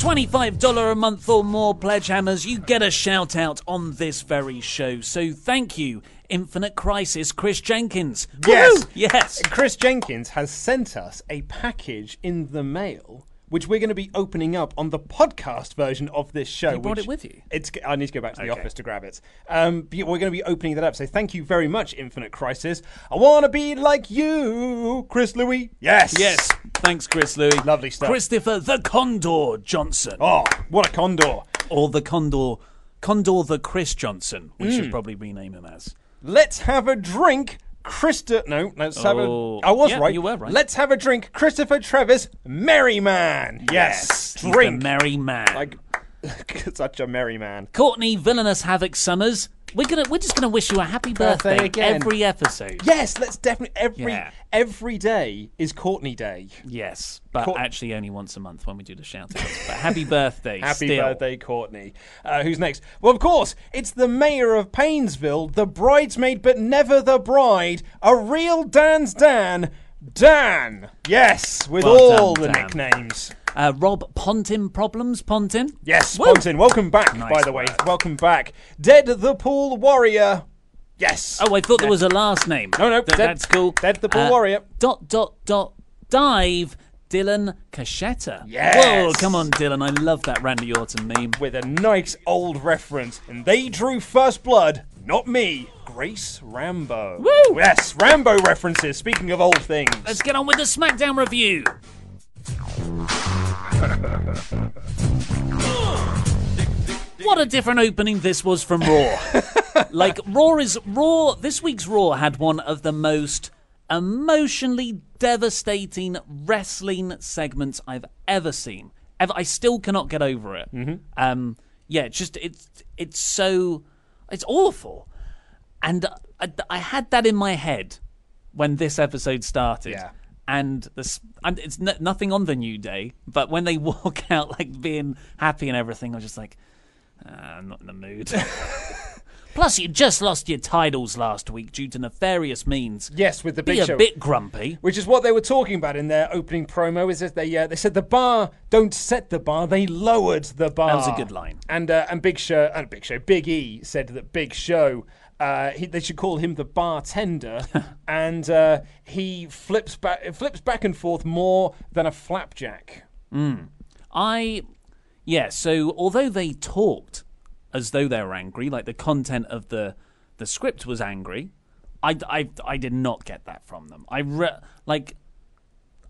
$25 a month or more pledge hammers, you get a shout out on this very show. So thank you, Infinite Crisis, Chris Jenkins. Yes. Woohoo! Yes. Chris Jenkins has sent us a package in the mail. Which we're going to be opening up on the podcast version of this show. You brought which it with you? It's. I need to go back to the Okay. office to grab it. Um, we're going to be opening that up. So thank you very much, Infinite Crisis. I want to be like you, Chris Louis. Yes. Yes. Thanks, Chris Louis. Lovely stuff. Christopher the Condor Johnson. Oh, what a condor. Or the Condor. Condor the Chris Johnson. We Mm. should probably rename him as. Let's have a drink. Krista, no, let's have Oh. a. I was Yeah, right. you were right. Let's have a drink. Christopher Trevor's Merry Man. Yes, He's the drink. merry man. Like such a merry man. Courtney Villainous Havoc Summers. We're gonna we're just gonna wish you a happy Birthday birthday, again. every episode. Yes, let's definitely every Yeah. every day is Courtney Day. Yes, but actually only once a month when we do the shout outs. But happy birthday. Happy still. birthday, Courtney. Uh, who's next? Well, of course, it's the mayor of Painesville, the bridesmaid but never the bride, a real Dan's Dan, Dan. Yes, with Well all done, the Dan. nicknames. Uh, Rob Pontin Problems, Pontin? Yes, Woo! Pontin, welcome back, Nice by the way. work. Welcome back. Dead the Pool Warrior. Yes. Oh, I thought there was a last name. No, no, Th- Dead- that's cool. Dead the Pool Uh, Warrior. Dot, dot, dot, dive. Dylan Cachetta. Yes. Whoa, come on, Dylan. I love that Randy Orton meme. With a nice old reference. And they drew first blood, not me. Grace Rambo. Woo! Yes, Rambo references. Speaking of old things. Let's get on with the SmackDown review. What a different opening this was from Raw. like Raw is Raw. This week's Raw had one of the most emotionally devastating wrestling segments I've ever seen. Ever, I still cannot get over it. Um, yeah, it's just it's it's so it's awful, and I, I had that in my head when this episode started. Yeah. And this, and it's n- nothing on the new day, but when they walk out like being happy and everything, I was just like, "Ah, I'm not in the mood. Plus, you just lost your titles last week due to nefarious means. Yes, with the big Show. Be a show. bit grumpy. Which is what they were talking about in their opening promo. Is that they uh, they said the bar don't set the bar, they lowered the bar. That was a good line. And uh, and Big Show and Big Show Big E said that Big Show. Uh, he, they should call him the bartender, and uh, he flips back, flips back and forth more than a flapjack. Mm. I, yeah. So although they talked as though they were angry, like the content of the the script was angry, I, I, I did not get that from them. I re- like,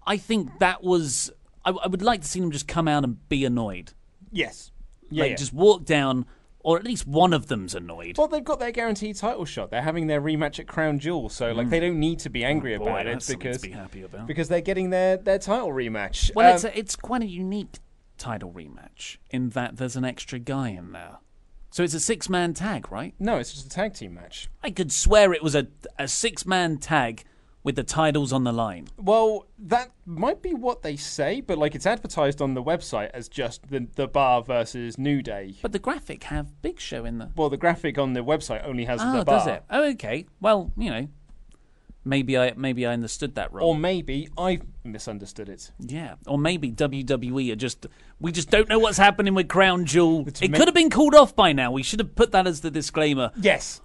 I think that was. I, I would like to see them just come out and be annoyed. Yes, yeah, like yeah. just walk down, or at least one of them's annoyed. Well, they've got their guaranteed title shot. They're having their rematch at Crown Jewel, so like they don't need to be angry Oh, boy, about it because be happy about. because they're getting their, their title rematch. Well, Um, it's a, it's quite a unique title rematch in that there's an extra guy in there. So it's a six man tag, right? no, it's just a tag team match. I could swear it was a, a six man tag with the titles on the line. Well, that might be what they say, but like it's advertised on the website as just the the bar versus New Day. But the graphic have Big Show in there. Well, the graphic on the website only has Oh, the ah, bar. does it? Oh, okay. Well, you know, maybe I maybe I understood that wrong. Or maybe I misunderstood it. yeah, or maybe WWE are just we just don't know what's happening with Crown Jewel. It ma- could have been called off by now. We should have put that as the disclaimer. Yes.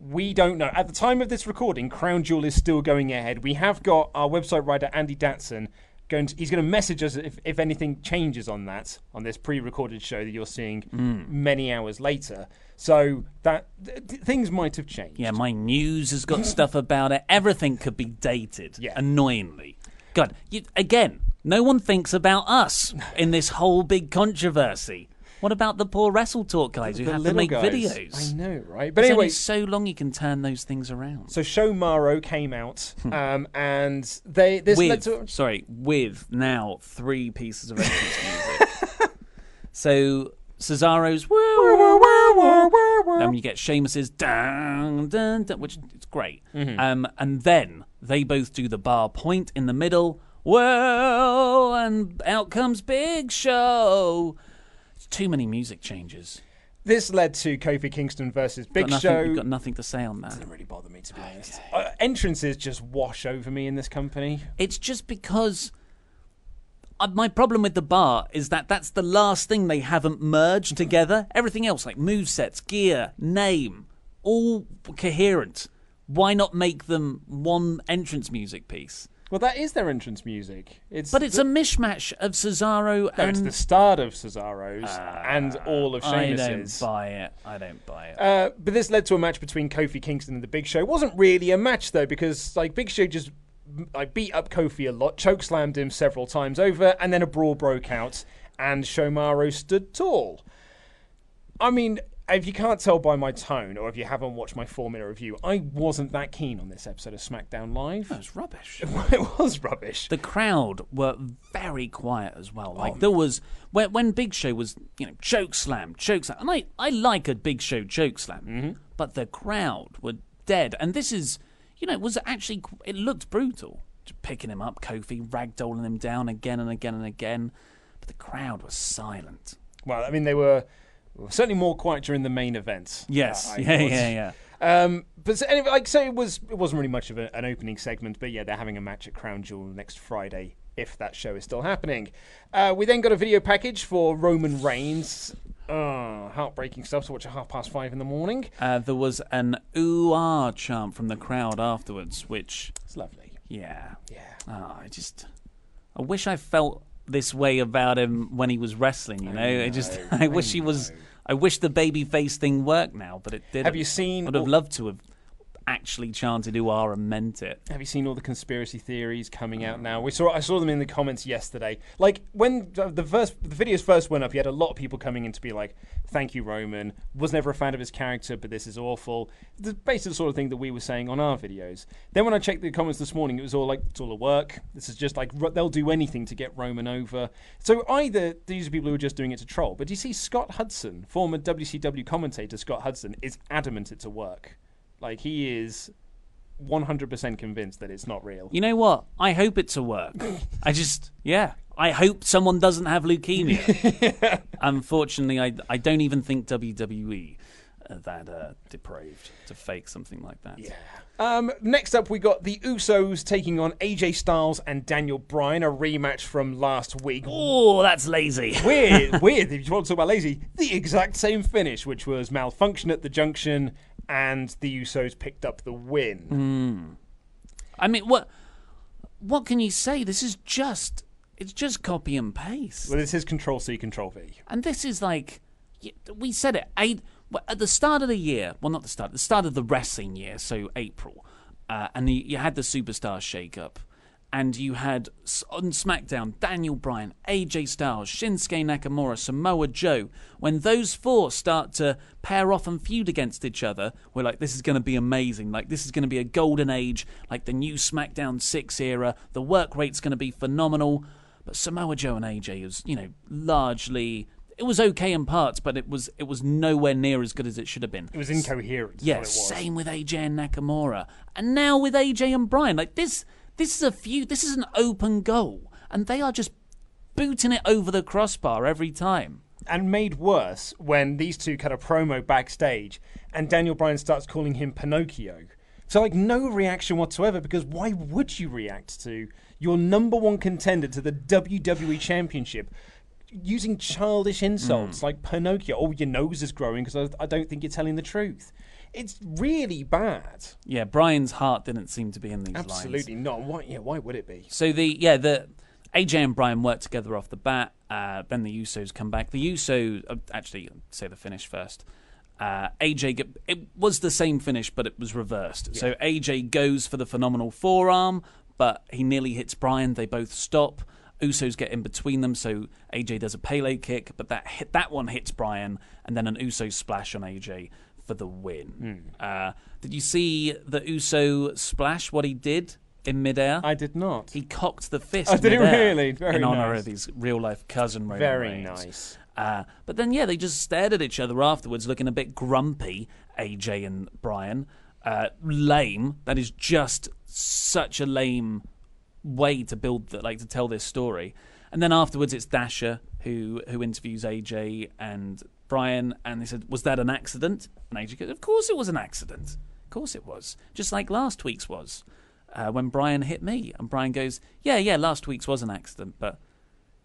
We don't know. At the time of this recording, Crown Jewel is still going ahead. We have got our website writer Andy Datson going. To, he's going to message us if, if anything changes on that on this pre-recorded show that you're seeing Mm. many hours later. So that th- th- things might have changed. Yeah, my news has got stuff about it. Everything could be dated. Yeah. Annoyingly. God, you, again, no one thinks about us in this whole big controversy. What about the poor Wrestle Talk guys who The have to make guys. videos? I know, right? But anyway, so long you can turn those things around. so Show Maro came out, um, and they this led with to sorry, with now three pieces of entrance music. so Cesaro's woo, woo, you get Sheamus's dun, dun, dun, which is great. Mm-hmm. Um, and then they both do the bar point in the middle. Well, and out comes Big Show. It's too many music changes. this led to Kofi Kingston versus Big got nothing, Show. You've got nothing to say on that. Doesn't really bother me to be honest. Uh, entrances just wash over me in this company. It's just because uh, my problem with the bar is that that's the last thing they haven't merged together. Everything else, like movesets, gear, name, all coherent. Why not make them one entrance music piece? Well, that is their entrance music. It's But it's the, a mishmash of Cesaro no, and it's the start of Cesaro's and all of Sheamus's. I don't buy it. I don't buy it. Uh, but this led to a match between Kofi Kingston and the Big Show. It wasn't really a match though, because like Big Show just like beat up Kofi a lot, choke slammed him several times over, and then a brawl broke out, and Shomaro stood tall. I mean, if you can't tell by my tone, or if you haven't watched my four minute review, I wasn't that keen on this episode of SmackDown Live. It was rubbish. it was rubbish. the crowd were very quiet as well. Like Oh. there was when when Big Show was you know choke slam, choke slam, and I I like a Big Show choke slam, Mm-hmm. but the crowd were dead. And this is you know it was actually it looked brutal, Just picking him up, Kofi ragdolling him down again and again and again, but the crowd was silent. Well, I mean, they were certainly more quiet during the main event. Yes, uh, I yeah, yeah, yeah. Um, but so, anyway, like so, it was it wasn't really much of a, an opening segment, but yeah, they're having a match at Crown Jewel next Friday if that show is still happening. Uh, we then got a video package for Roman Reigns. Oh, heartbreaking stuff to watch at half past five in the morning. Uh, there was an ooh ah chant from the crowd afterwards, which It's lovely. yeah, Yeah. Oh, I just I wish I felt this way about him when he was wrestling. You know, I, just I wish he was. I wish the baby face thing worked now, but it didn't. Have you seen I'd have loved to have actually chanted "Uar" and meant it. Have you seen all the conspiracy theories coming out now? We saw I saw them in the comments yesterday. Like when the first the videos first went up, you had a lot of people coming in to be like, "Thank you, Roman. Was never a fan of his character, but this is awful." The the sort of thing that we were saying on our videos. Then when I checked the comments this morning, it was all like, "It's all a work. This is just like they'll do anything to get Roman over." So either these are people who are just doing it to troll, but you see Scott Hudson, former WCW commentator Scott Hudson, is adamant it's a work. Like he is 100% convinced that it's not real. You know what? I hope it's a work. I just, yeah. I hope someone doesn't have leukemia. Unfortunately, I, I don't even think WWE are that uh, depraved to fake something like that. Yeah. Um, next up, we got the Usos taking on AJ Styles and Daniel Bryan, a rematch from last week. Oh, that's lazy. Weird, weird. If you want to talk about lazy, the exact same finish, which was malfunction at the junction, and the Usos picked up the win. Hmm. I mean, what what can you say? This is just it's just copy and paste. Well, this is Control C, Control V. And this is like we said it at the start of the year. Well, not the start. The start of the wrestling year, so April, uh, and the, you had the superstar shake-up, and you had on SmackDown Daniel Bryan, AJ Styles, Shinsuke Nakamura, Samoa Joe. When those four start to pair off and feud against each other, we're like, this is going to be amazing. Like this is going to be a golden age, like the new SmackDown Six era. The work rate's going to be phenomenal. But Samoa Joe and AJ was, you know, largely it was okay in parts, but it was it was nowhere near as good as it should have been. It was incoherent. Yeah, what it was. same with AJ and Nakamura, and now with AJ and Bryan. Like this, this is a few. This is an open goal, and they are just booting it over the crossbar every time. and made worse when these two cut a promo backstage and Daniel Bryan starts calling him Pinocchio. So like no reaction whatsoever because why would you react to your number one contender to the WWE Championship using childish insults hmm. like Pinocchio? Oh, your nose is growing because I, I don't think you're telling the truth. It's really bad. Yeah, Bryan's heart didn't seem to be in these lines. Absolutely not. Why? Yeah, why would it be? So the yeah the AJ and Bryan work together off the bat. Uh, then the Usos come back. The Usos uh, actually say the finish first. Uh, AJ get, it was the same finish, but it was reversed. So AJ goes for the phenomenal forearm, but he nearly hits Bryan. They both stop. Usos get in between them, so AJ does a Pele kick, but that hit, that one hits Bryan, and then an Uso splash on AJ for the win. Uh, did you see the Uso splash? What he did in midair? I did not. He cocked the fist. Oh, did he midair really? Very in honor nice. of his real life cousin. Roman Very Reigns. nice. Uh, but then, yeah, they just stared at each other afterwards, looking a bit grumpy. AJ and Bryan, uh, lame. That is just such a lame way to build, the, like, to tell this story. And then afterwards, it's Dasha who who interviews AJ and Bryan, and they said, "Was that an accident?" And AJ goes, "Of course it was an accident. Of course it was. Just like last week's was." Uh, when Bryan hit me, and Bryan goes, "Yeah, yeah, last week's was an accident, but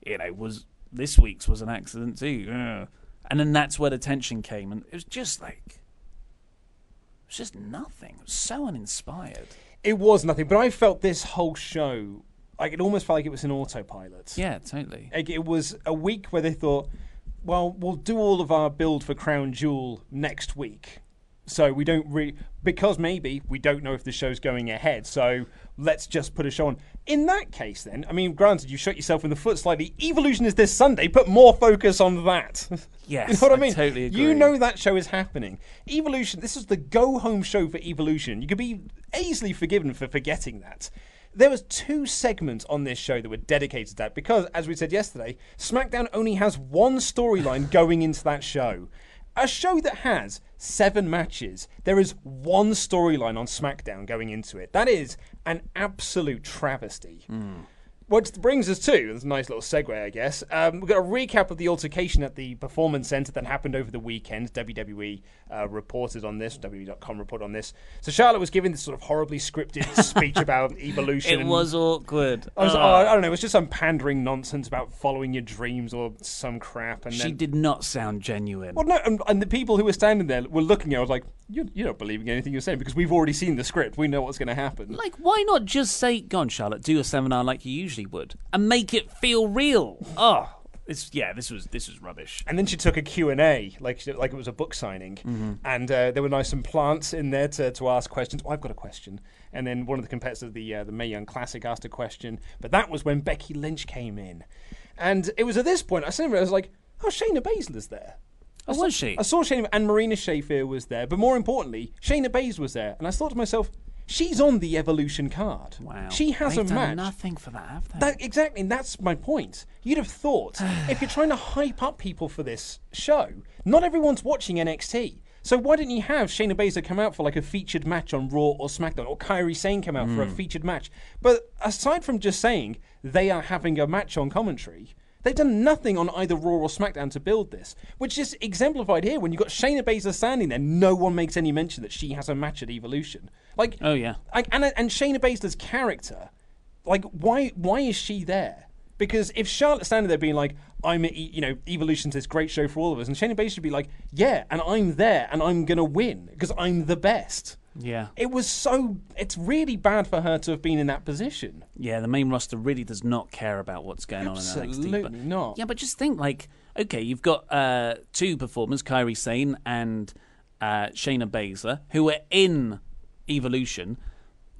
you know, was this week's was an accident too. And then that's where the tension came, and it was just like, it was just nothing. It was so uninspired. It was nothing, but I felt this whole show like it almost felt like it was an autopilot. Yeah, totally. Like, it was a week where they thought, well, we'll do all of our build for Crown Jewel next week. So we don't really, because maybe we don't know if the show's going ahead. So let's just put a show on. In that case, then, I mean, granted, you shot yourself in the foot slightly. Evolution is this Sunday. Put more focus on that. Yes, you know what I I mean? totally You know that show is happening. Evolution. This is the go-home show for Evolution. You could be easily forgiven for forgetting that. There was two segments on this show that were dedicated to that because, as we said yesterday, SmackDown only has one storyline going into that show. A show that has seven matches, there is one storyline on SmackDown going into it. That is an absolute travesty. Hmm. Which brings us to, a nice little segue, I guess. Um, we've got a recap of the altercation at the Performance Center that happened over the weekend. WWE uh, reported on this, WWE.com reported on this. So Charlotte was giving this sort of horribly scripted speech about evolution. It was awkward. I, was, Oh. oh, I don't know, it was just some pandering nonsense about following your dreams or some crap. And She then, did not sound genuine. well, no, and, and the people who were standing there were looking at. it, I was like, you're, you're not believing anything you're saying because we've already seen the script. We know what's going to happen. Like, why not just say, "Go on, Charlotte, do a seminar like you usually usually would and make it feel real. Oh, it's yeah, this was this was rubbish. And then she took a Q&A, like, like it was a book signing. Mhm. And uh, there were nice some plants in there to, to ask questions. Oh, I've got a question. And then one of the competitors of the, uh, the Mae Young Classic asked a question. But that was when Becky Lynch came in. And it was at this point, I suddenly realized, like, oh, Shayna Baszler's there. Oh, was she? I saw Shayna, and Marina Shafir was there. But more importantly, Shayna Baszler was there. And I thought to myself, she's on the Evolution card. Wow. She has They've a done match. nothing for that, have they? That, exactly, and that's my point. You'd have thought if you're trying to hype up people for this show, not everyone's watching NXT. So why didn't you have Shayna Baszler come out for like a featured match on Raw or SmackDown, or Kairi Sane come out for a Mm. featured match? But aside from just saying they are having a match on commentary, they've done nothing on either Raw or SmackDown to build this, which is exemplified here when you've got Shayna Baszler standing there. No one makes any mention that she has a match at Evolution. Like, oh yeah, and and Shayna Baszler's character, like, why why is she there? Because if Charlotte's standing there being like, I'm, you know, Evolution's this great show for all of us, and Shayna Baszler should be like, yeah, and I'm there, and I'm gonna win because I'm the best. Yeah. It was so. It's really bad for her to have been in that position. Yeah, the main roster really does not care about what's going on in NXT. Absolutely not. Yeah, but just think like, okay, you've got uh, two performers, Kairi Sane and uh, Shayna Baszler, who are in Evolution.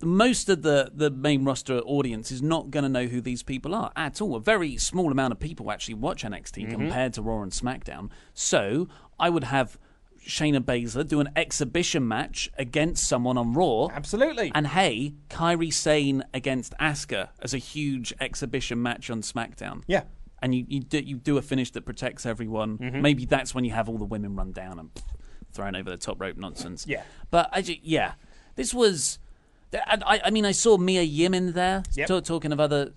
Most of the, the main roster audience is not going to know who these people are at all. A very small amount of people actually watch NXT Mhm. compared to Raw and SmackDown. So I would have Shayna Baszler do an exhibition match against someone on Raw. Absolutely. And hey, Kairi Sane against Asuka as a huge exhibition match on SmackDown. Yeah. And you, you, do, you do a finish that protects everyone. Mhm. Maybe that's when you have all the women run down and pff, thrown over the top rope nonsense. Yeah. But I ju- yeah, this was. I, I mean, I saw Mia Yim in there Yep. ta- talking of other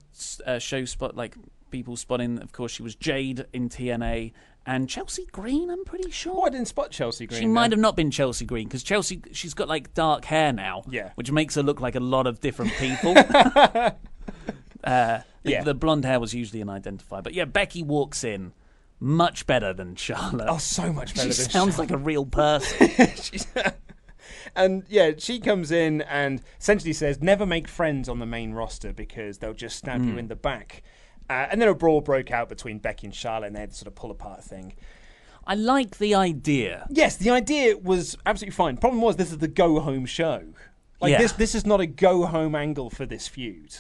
uh, show spot like people spotting. Of course, she was Jade in TNA and Chelsea Green. I'm pretty sure. Oh, I didn't spot Chelsea Green. She might have not been Chelsea Green because Chelsea she's got like dark hair now, Yeah. which makes her look like a lot of different people. uh, the, Yeah. the blonde hair was usually an identifier, but yeah, Becky walks in much better than Charlotte. Oh, so much better She sounds Charlotte. like a real person. And yeah, she comes in and essentially says, "Never make friends on the main roster because they'll just stab you Mm. in the back." Uh, and then a brawl broke out between Becky and Charlotte, and they had to sort of pull apart thing. I like the idea. Yes, the idea was absolutely fine. Problem was, this is the go home show. Like Yeah. this, this is not a go home angle for this feud.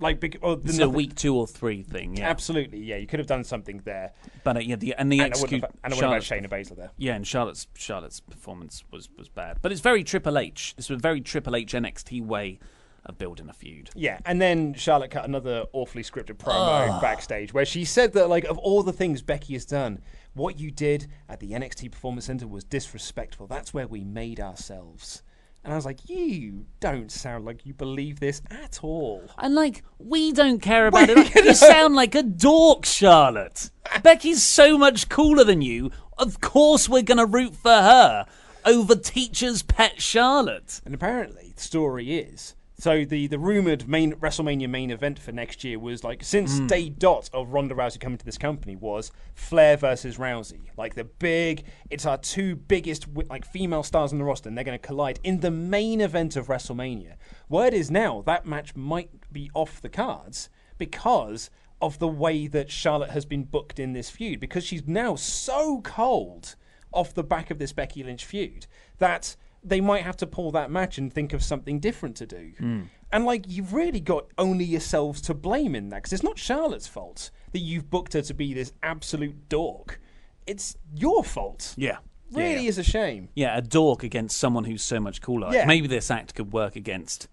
Like, This is a week two or three thing, yeah. Absolutely, yeah. You could have done something there. But uh, yeah, the, and the And I wouldn't execute. have- and I wouldn't have had Shayna Baszler there. Yeah, and Charlotte's Charlotte's performance was was bad, but it's very Triple H. This was a very Triple H NXT way of building a feud. Yeah, and then Charlotte cut another awfully scripted promo Ugh. backstage where she said that, like, of all the things Becky has done, what you did at the NXT Performance Center was disrespectful. That's where we made ourselves. And I was like, you don't sound like you believe this at all. And like, we don't care about it. You sound like a dork, Charlotte. Becky's so much cooler than you. Of course, we're gonna root for her over teacher's pet Charlotte. And apparently, the story is so the the rumored main WrestleMania main event for next year was like since Mm. day dot of Ronda Rousey coming to this company was Flair versus Rousey, like the big. It's our two biggest like female stars in the roster, and they're going to collide in the main event of WrestleMania. Word is now that match might be off the cards because of the way that Charlotte has been booked in this feud, because she's now so cold off the back of this Becky Lynch feud that they might have to pull that match and think of something different to do. Hmm. And like you've really got only yourselves to blame in that because it's not Charlotte's fault that you've booked her to be this absolute dork. It's your fault. Yeah. Really Yeah, yeah. is a shame. Yeah, a dork against someone who's so much cooler. Yeah. Maybe this act could work against,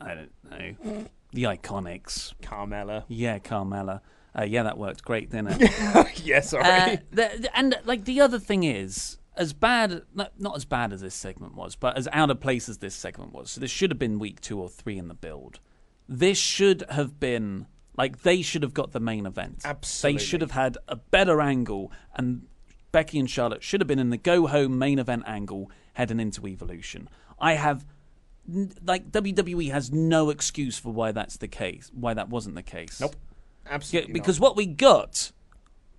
I don't know, the Iconics. Carmella. Yeah, Carmella. Uh, yeah, that worked great, didn't it? yeah, sorry. Uh, the, the- and like the other thing is, as bad, not, not as bad as this segment was, but as out of place as this segment was. So this should have been week two or three in the build. This should have been like they should have got the main event. Absolutely. they should have had a better angle, and Becky and Charlotte should have been in the go home main event angle heading into Evolution. I have. Like WWE has no excuse for why that's the case. Why that wasn't the case. Nope. Absolutely. not. because what we got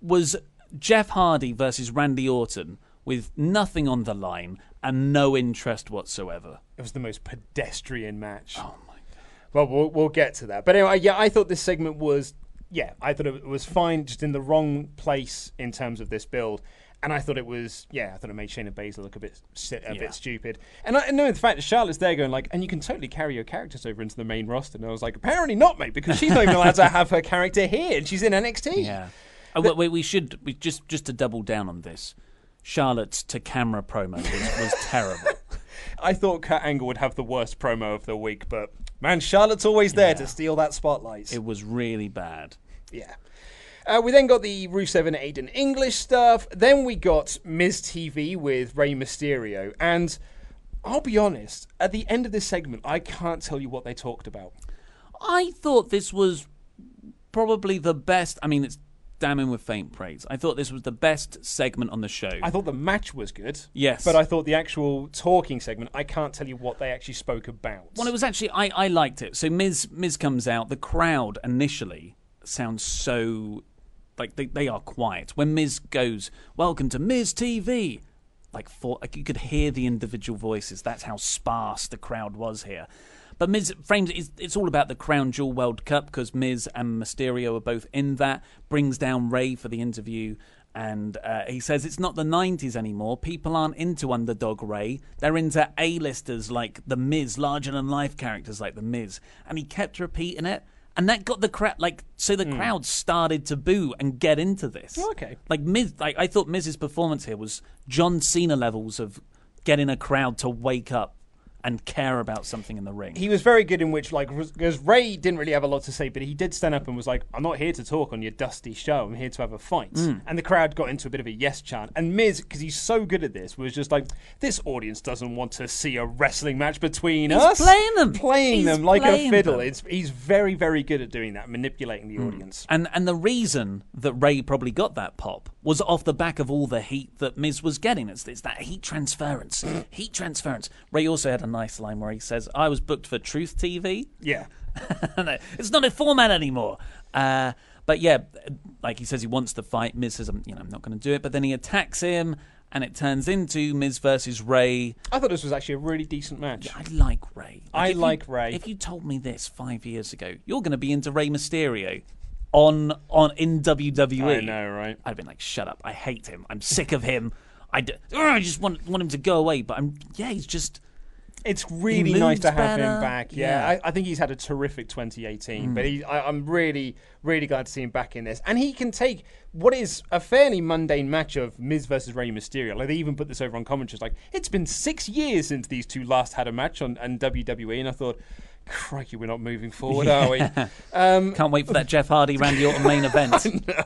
was Jeff Hardy versus Randy Orton with nothing on the line and no interest whatsoever. It was the most pedestrian match. Oh my god! Well, we'll we'll get to that. But anyway, yeah, I thought this segment was yeah, I thought it was fine, just in the wrong place in terms of this build. And I thought it was, yeah, I thought it made Shayna Baszler look a bit a Yeah. bit stupid. And I knowing the fact that Charlotte's there going like, and you can totally carry your characters over into the main roster. And I was like, apparently not, mate, because she's not even allowed to have her character here, and she's in NXT. Yeah. Oh, wait, we should we just just to double down on this. Charlotte's to camera promo was, was terrible. I thought Kurt Angle would have the worst promo of the week, but man, Charlotte's always there to steal that spotlight. It was really bad. Yeah. Uh, we then got the Rusev and Aiden English stuff. Then we got Miz TV with Rey Mysterio. And I'll be honest, at the end of this segment, I can't tell you what they talked about. I thought this was probably the best. I mean, it's damning with faint praise. I thought this was the best segment on the show. I thought the match was good. Yes. But I thought the actual talking segment, I can't tell you what they actually spoke about. Well, it was actually I, I liked it. So Miz Miz comes out. The crowd initially sounds so like they, they are quiet when Miz goes. Welcome to Miz TV. Like for like you could hear the individual voices. That's how sparse the crowd was here. But Miz frames it, it's, it's all about the Crown Jewel World Cup because Miz and Mysterio are both in that. Brings down Rey for the interview. And uh, he says it's not the 90s anymore. People aren't into underdog Rey. They're into A-listers like The Miz, larger than life characters like The Miz. And he kept repeating it. And that got the crowd, like, so the crowd started to boo and get into this. okay. Like, Miz, like, I thought Miz's performance here was John Cena levels of getting a crowd to wake up and care about something in the ring. he was very good in which, like, because Rey didn't really have a lot to say, but he did stand up and was like, "I'm not here to talk on your dusty show. I'm here to have a fight." Mm. And the crowd got into a bit of a yes chant. And Miz, because he's so good at this, was just like, "This audience doesn't want to see a wrestling match between He's us." playing them. playing He's them like playing a fiddle. them. It's he's very, very good at doing that, manipulating the audience. And and the reason that Rey probably got that pop was off the back of all the heat that Miz was getting. It's, it's that heat transference. heat transference. Rey also had a nice line where he says, I was booked for Truth TV. Yeah. It's not a format anymore. Uh, but yeah, like he says, he wants to fight. Miz says, I'm, you know, I'm not going to do it. But then he attacks him, and it turns into Miz versus Rey. I thought this was actually a really decent match. I like Rey. I if you- like Rey. If you told me this five years ago, you're going to be into Rey Mysterio on on in WWE. I know, right? I'd been like, shut up. I hate him. I'm sick of him. I, d- Ugh, I just want want him to go away. But I'm yeah, he's just. It's really nice to have him back. Yeah, Yeah. I, I think he's had a terrific 2018. Mm. But he, I, I'm really, really glad to see him back in this. And he can take what is a fairly mundane match of Miz versus Rey Mysterio. Like they even put this over on commentaries. Like it's been six years since these two last had a match on, on WWE, and I thought. Crikey, we're not moving forward, are we? Um, Can't wait for that Jeff Hardy Randy Orton main event. no.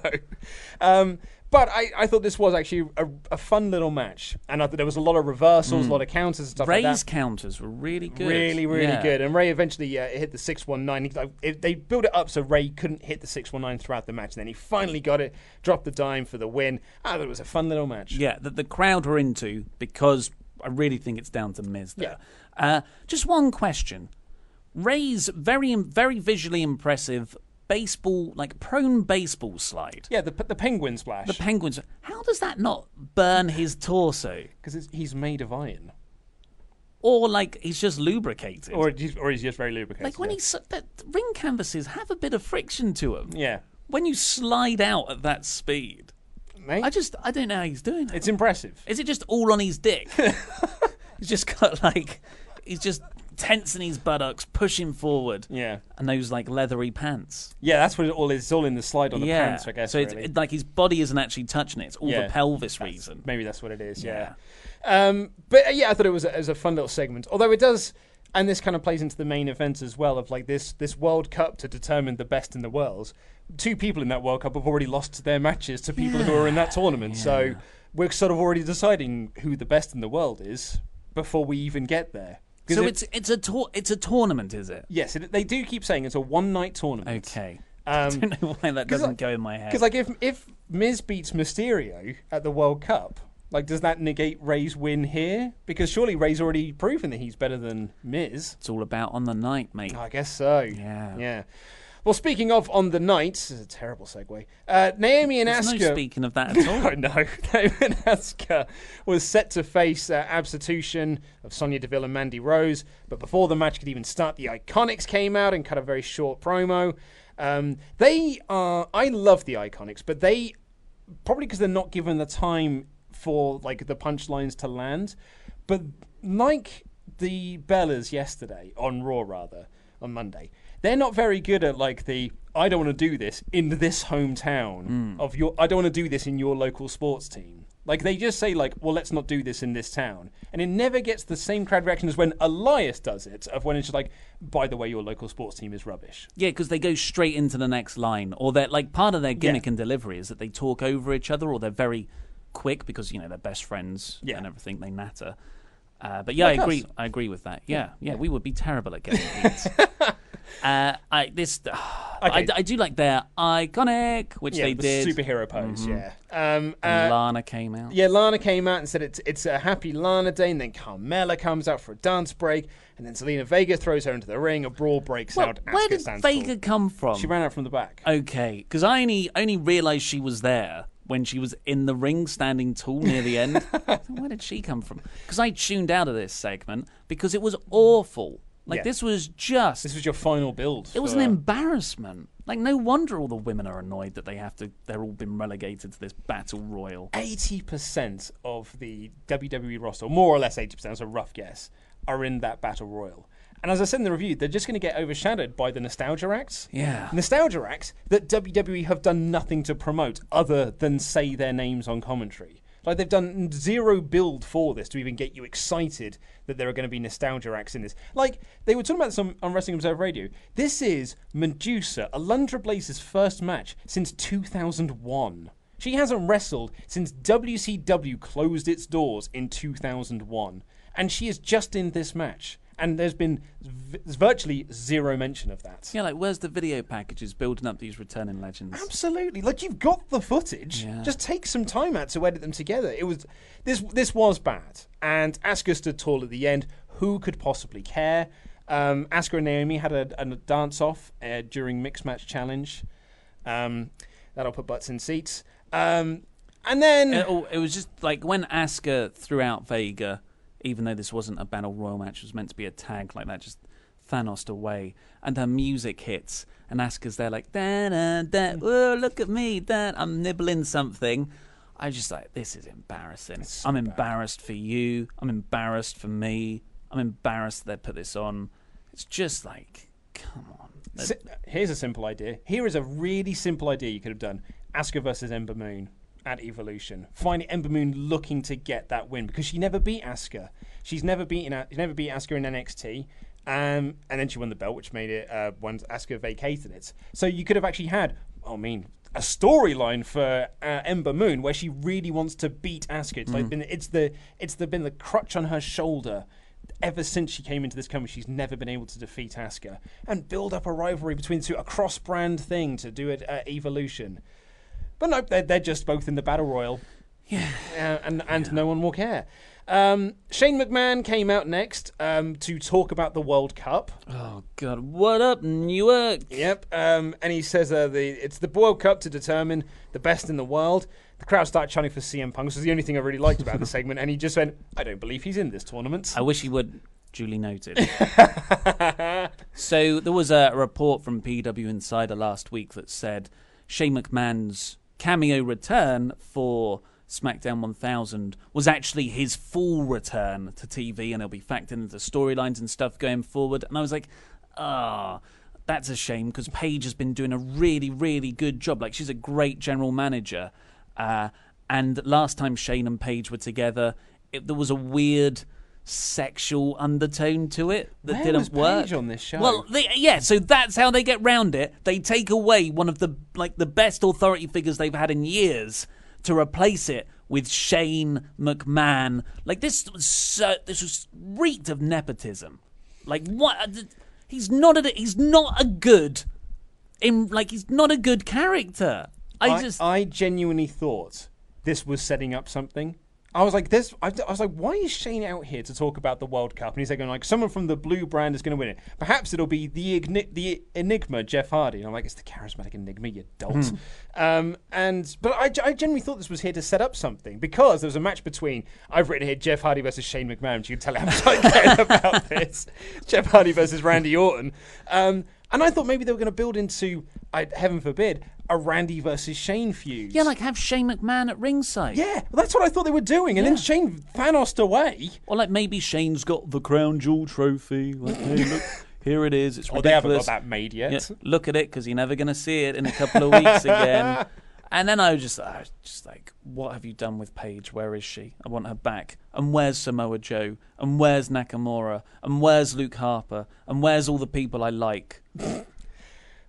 Um, but I, I thought this was actually a, a fun little match, and I there was a lot of reversals, Mm. a lot of counters and stuff Rey's like that. counters were really good. Really, really Yeah. good. And Rey eventually uh, hit the 619. He- uh, it- They built it up so Rey couldn't hit the 619 throughout the match. And then he finally got it, dropped the dime for the win. I thought it was a fun little match. Yeah, that the crowd were into because I really think it's down to Miz there. Uh, just one question: Rey's very, very visually impressive baseball, like prone baseball slide. Yeah, the, the penguin splash. The penguins. How does that not burn his torso? Because he's made of iron. Or like he's just lubricated. Or, he's- or he's just very lubricated. like when yeah. he's the ring canvases have a bit of friction to them. Yeah. When you slide out at that speed, Mate. I just I don't know how he's doing it. It's impressive. Is it just all on his dick? he's just got like he's just tensing his buttocks, pushing forward. Yeah. And those like leathery pants. Yeah, that's what it all is. It's all in the slide on the yeah. pants, I guess. so it's really. it, like his body isn't actually touching it. It's all Yeah. the pelvis reason. Maybe that's what it is. Yeah. Um, but uh, yeah, I thought it was a, it was a fun little segment. Although it does, and this kind of plays into the main event as well of like this this World Cup to determine the best in the world. Two people in that World Cup have already lost their matches to people who are in that tournament. So we're sort of already deciding who the best in the world is before we even get there. So it- it's it's a tour, it's a tournament, is it? yes, it, they do keep saying it's a one night tournament. Okay. Um, I don't know why that doesn't like- go in my head. Because like if if Miz beats Mysterio at the World Cup, like does that negate Rey's win here? Because surely Rey's already proven that he's better than Miz. it's all about on the night, mate. I guess so. Yeah. Yeah. Well, speaking of on the night, this is a terrible segue. Uh, Naomi and There's no speaking of that at all. I know. Naomi and Asuka was set to face uh, Absolution of Sonya Deville and Mandy Rose, but before the match could even start, the Iconics came out and cut a very short promo. Um, they are. I love the Iconics, but they probably because they're not given the time for like the punchlines to land. But like the Bellas yesterday on Raw, rather on Monday, they're not very good at like the I don't want to do this in this hometown of your. I don't want to do this in your local sports team. Like they just say like, well, let's not do this in this town, and it never gets the same crowd reaction as when Elias does it. Of when it's just like, by the way, your local sports team is rubbish. Yeah, because they go straight into the next line, or they're like part of their gimmick Yeah. and delivery is that they talk over each other, or they're very quick because you know they're best friends Yeah. and everything. They natter. Uh, but yeah, Like I agree. us. I agree with that. Yeah, yeah, we would be terrible at getting beats. Uh, I this I, I do like their iconic, which yeah, they the did. superhero pose. Mhm. Yeah. Um, uh, Lana came out. Yeah, Lana came out and said it's it's a happy Lana day, and then Carmella comes out for a dance break, and then Zelina Vega throws her into the ring. A brawl breaks Well, out. where Asuka did stands Vega tall. come from? She ran out from the back. Okay, because I only only realised she was there when she was in the ring, standing tall near the end. Where did she come from? Because I tuned out of this segment because it was awful. Like Yeah. this was just. This was your final build. It was an embarrassment. Like no wonder all the women are annoyed that they have to. They're all been relegated to this battle royal. Eighty percent of the WWE roster, more or less eighty percent, that's a rough guess, are in that battle royal. And as I said in the review, they're just going to get overshadowed by the nostalgia acts. Yeah. Nostalgia acts that WWE have done nothing to promote other than say their names on commentary. Like they've done zero build for this to even get you excited that there are going to be nostalgia acts in this. Like they were talking about on, on Wrestling Observer Radio. This is Medusa, Alundra Blaze's first match since 2001. She hasn't wrestled since WCW closed its doors in 2001, and she is just in this match. And there's been v- virtually zero mention of that. Yeah, like where's the video packages building up these returning legends? Absolutely. Like you've got the footage. Just take some time out to edit them together. It was this this was bad. And Asuka stood tall at the end. Who could possibly care? Um, Asuka and Naomi had a, a dance off uh, during mixed match challenge. Um, that'll put butts in seats. Um, and then It, oh, it was just like when Asuka threw out Vega, even though this wasn't a battle royal match, it was meant to be a tag like that, just Thanos away, and her music hits, and Asuka's there like da da da, oh look at me, da, I'm nibbling something. I just like this is embarrassing. I'm embarrassed for you. I'm embarrassed for me. I'm embarrassed that they put this on. It's just like, come on. Si- here's a simple idea. Here is a really simple idea you could have done: Asuka versus Ember Moon at Evolution. Find Ember Moon looking to get that win because she never beat Asuka. She's never beaten. She never beat Asuka in NXT. Um, and then she won the belt, which made it uh, once Asuka vacated it. So you could have actually had, I mean, a storyline for uh, Ember Moon where she really wants to beat Asuka. It's like Mm. been it's the it's the been the crutch on her shoulder ever since she came into this company, she's never been able to defeat Asuka and build up a rivalry between the two, a cross brand thing to do it at Evolution. But no, they're, they're just both in the Battle Royal. Yeah. Uh, and and no one will care. Um, Shane McMahon came out next um, to talk about the World Cup. Oh God, what up, Newark? Yep, um, and he says uh, the it's the World Cup to determine the best in the world. The crowd started chanting for CM Punk. This is the only thing I really liked about the segment, and he just went, "I don't believe he's in this tournament." I wish he would. Duly noted. so there was a report from PW Insider last week that said Shane McMahon's cameo return for SmackDown 1000 was actually his full return to TV, and it'll be factored into storylines and stuff going forward. And I was like, ah. that's a shame because Paige has been doing a really, really good job. Like she's a great general manager. Uh, and last time Shane and Paige were together, it, there was a weird sexual undertone to it that Where didn't was work. Paige on this show? Well, they, yeah, so that's how they get round it. They take away one of the like the best authority figures they've had in years to replace it with Shane McMahon. Like this was so, this was reeked of nepotism. Like what? Uh, he's not a he's not a good in like he's not a good character. I, I just I genuinely thought this was setting up something, I was like, "This." I, I was like, "Why is Shane out here to talk about the World Cup?" And he's like, going like, "Someone from the blue brand is going to win it. Perhaps it'll be the igni- the Enigma, Jeff Hardy." And I'm like, "It's the charismatic Enigma, you dolt." Hmm. um, and but I, I genuinely thought this was here to set up something because there was a match between I've written here Jeff Hardy versus Shane McMahon. which You can tell how much I care about this. Jeff Hardy versus Randy Orton. Um, and I thought maybe they were going to build into, I, heaven forbid, a Randy versus Shane feud. Yeah, like have Shane McMahon at ringside. Yeah, well, that's what I thought they were doing. And then Shane Thanos away. Or like maybe Shane's got the crown jewel trophy. Like, hey, look, here it is. It's Oh, they haven't got that made yet. Yeah, look at it because you're never going to see it in a couple of weeks again. And then I was just, I was just like, what have you done with Paige? Where is she? I want her back. And where's Samoa Joe? And where's Nakamura? And where's Luke Harper? And where's all the people I like?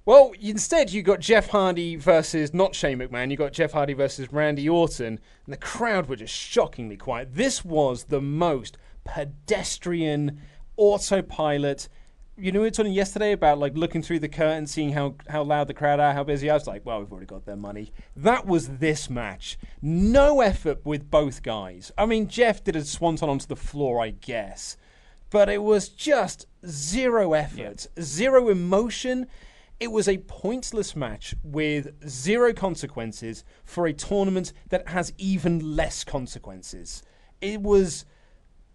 Well, instead, you got Jeff Hardy versus not Shane McMahon. You got Jeff Hardy versus Randy Orton, and the crowd were just shockingly quiet. This was the most pedestrian autopilot. You know, we were talking yesterday about like looking through the curtain, seeing how how loud the crowd are, how busy. I was like, well, we've already got their money. That was this match. No effort with both guys. I mean, Jeff did a swanton onto the floor, I guess, but it was just zero effort, zero emotion. It was a pointless match with zero consequences for a tournament that has even less consequences. It was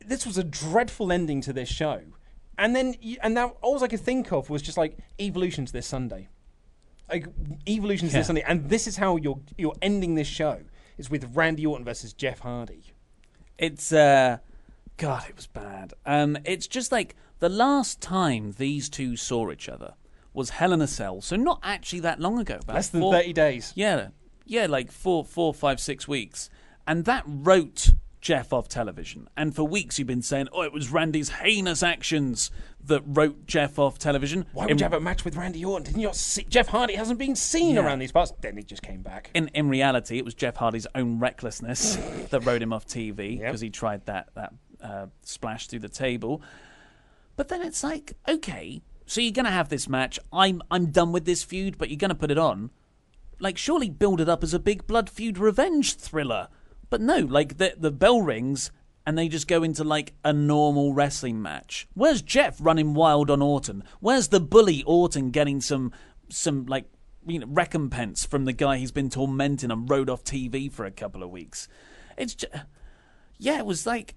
this was a dreadful ending to this show. And then and now all I could think of was just like evolutions this Sunday. Like evolutions Yeah. this Sunday and this is how you're you're ending this show is with Randy Orton versus Jeff Hardy. It's uh God, it was bad. Um it's just like the last time these two saw each other was Hell in a Cell, so not actually that long ago. Less than four- 30 days. Yeah. Yeah, like four, four, five, six weeks. And that wrote Jeff off television. And for weeks you've been saying, Oh, it was Randy's heinous actions that wrote Jeff off television. Why would In- you have a match with Randy Orton? Didn't you see Jeff Hardy hasn't been seen Yeah. around these parts? Then he just came back. in in reality, it was Jeff Hardy's own recklessness that wrote him off TV because he tried that that uh, splash through the table. But then it's like, okay, so you're gonna have this match. I'm I'm done with this feud, but you're gonna put it on. Like, surely build it up as a big blood feud revenge thriller. But no, like the the bell rings and they just go into like a normal wrestling match. Where's Jeff running wild on Orton? Where's the bully Orton getting some some like you know recompense from the guy he's been tormenting and rode off TV for a couple of weeks? It's just yeah, it was like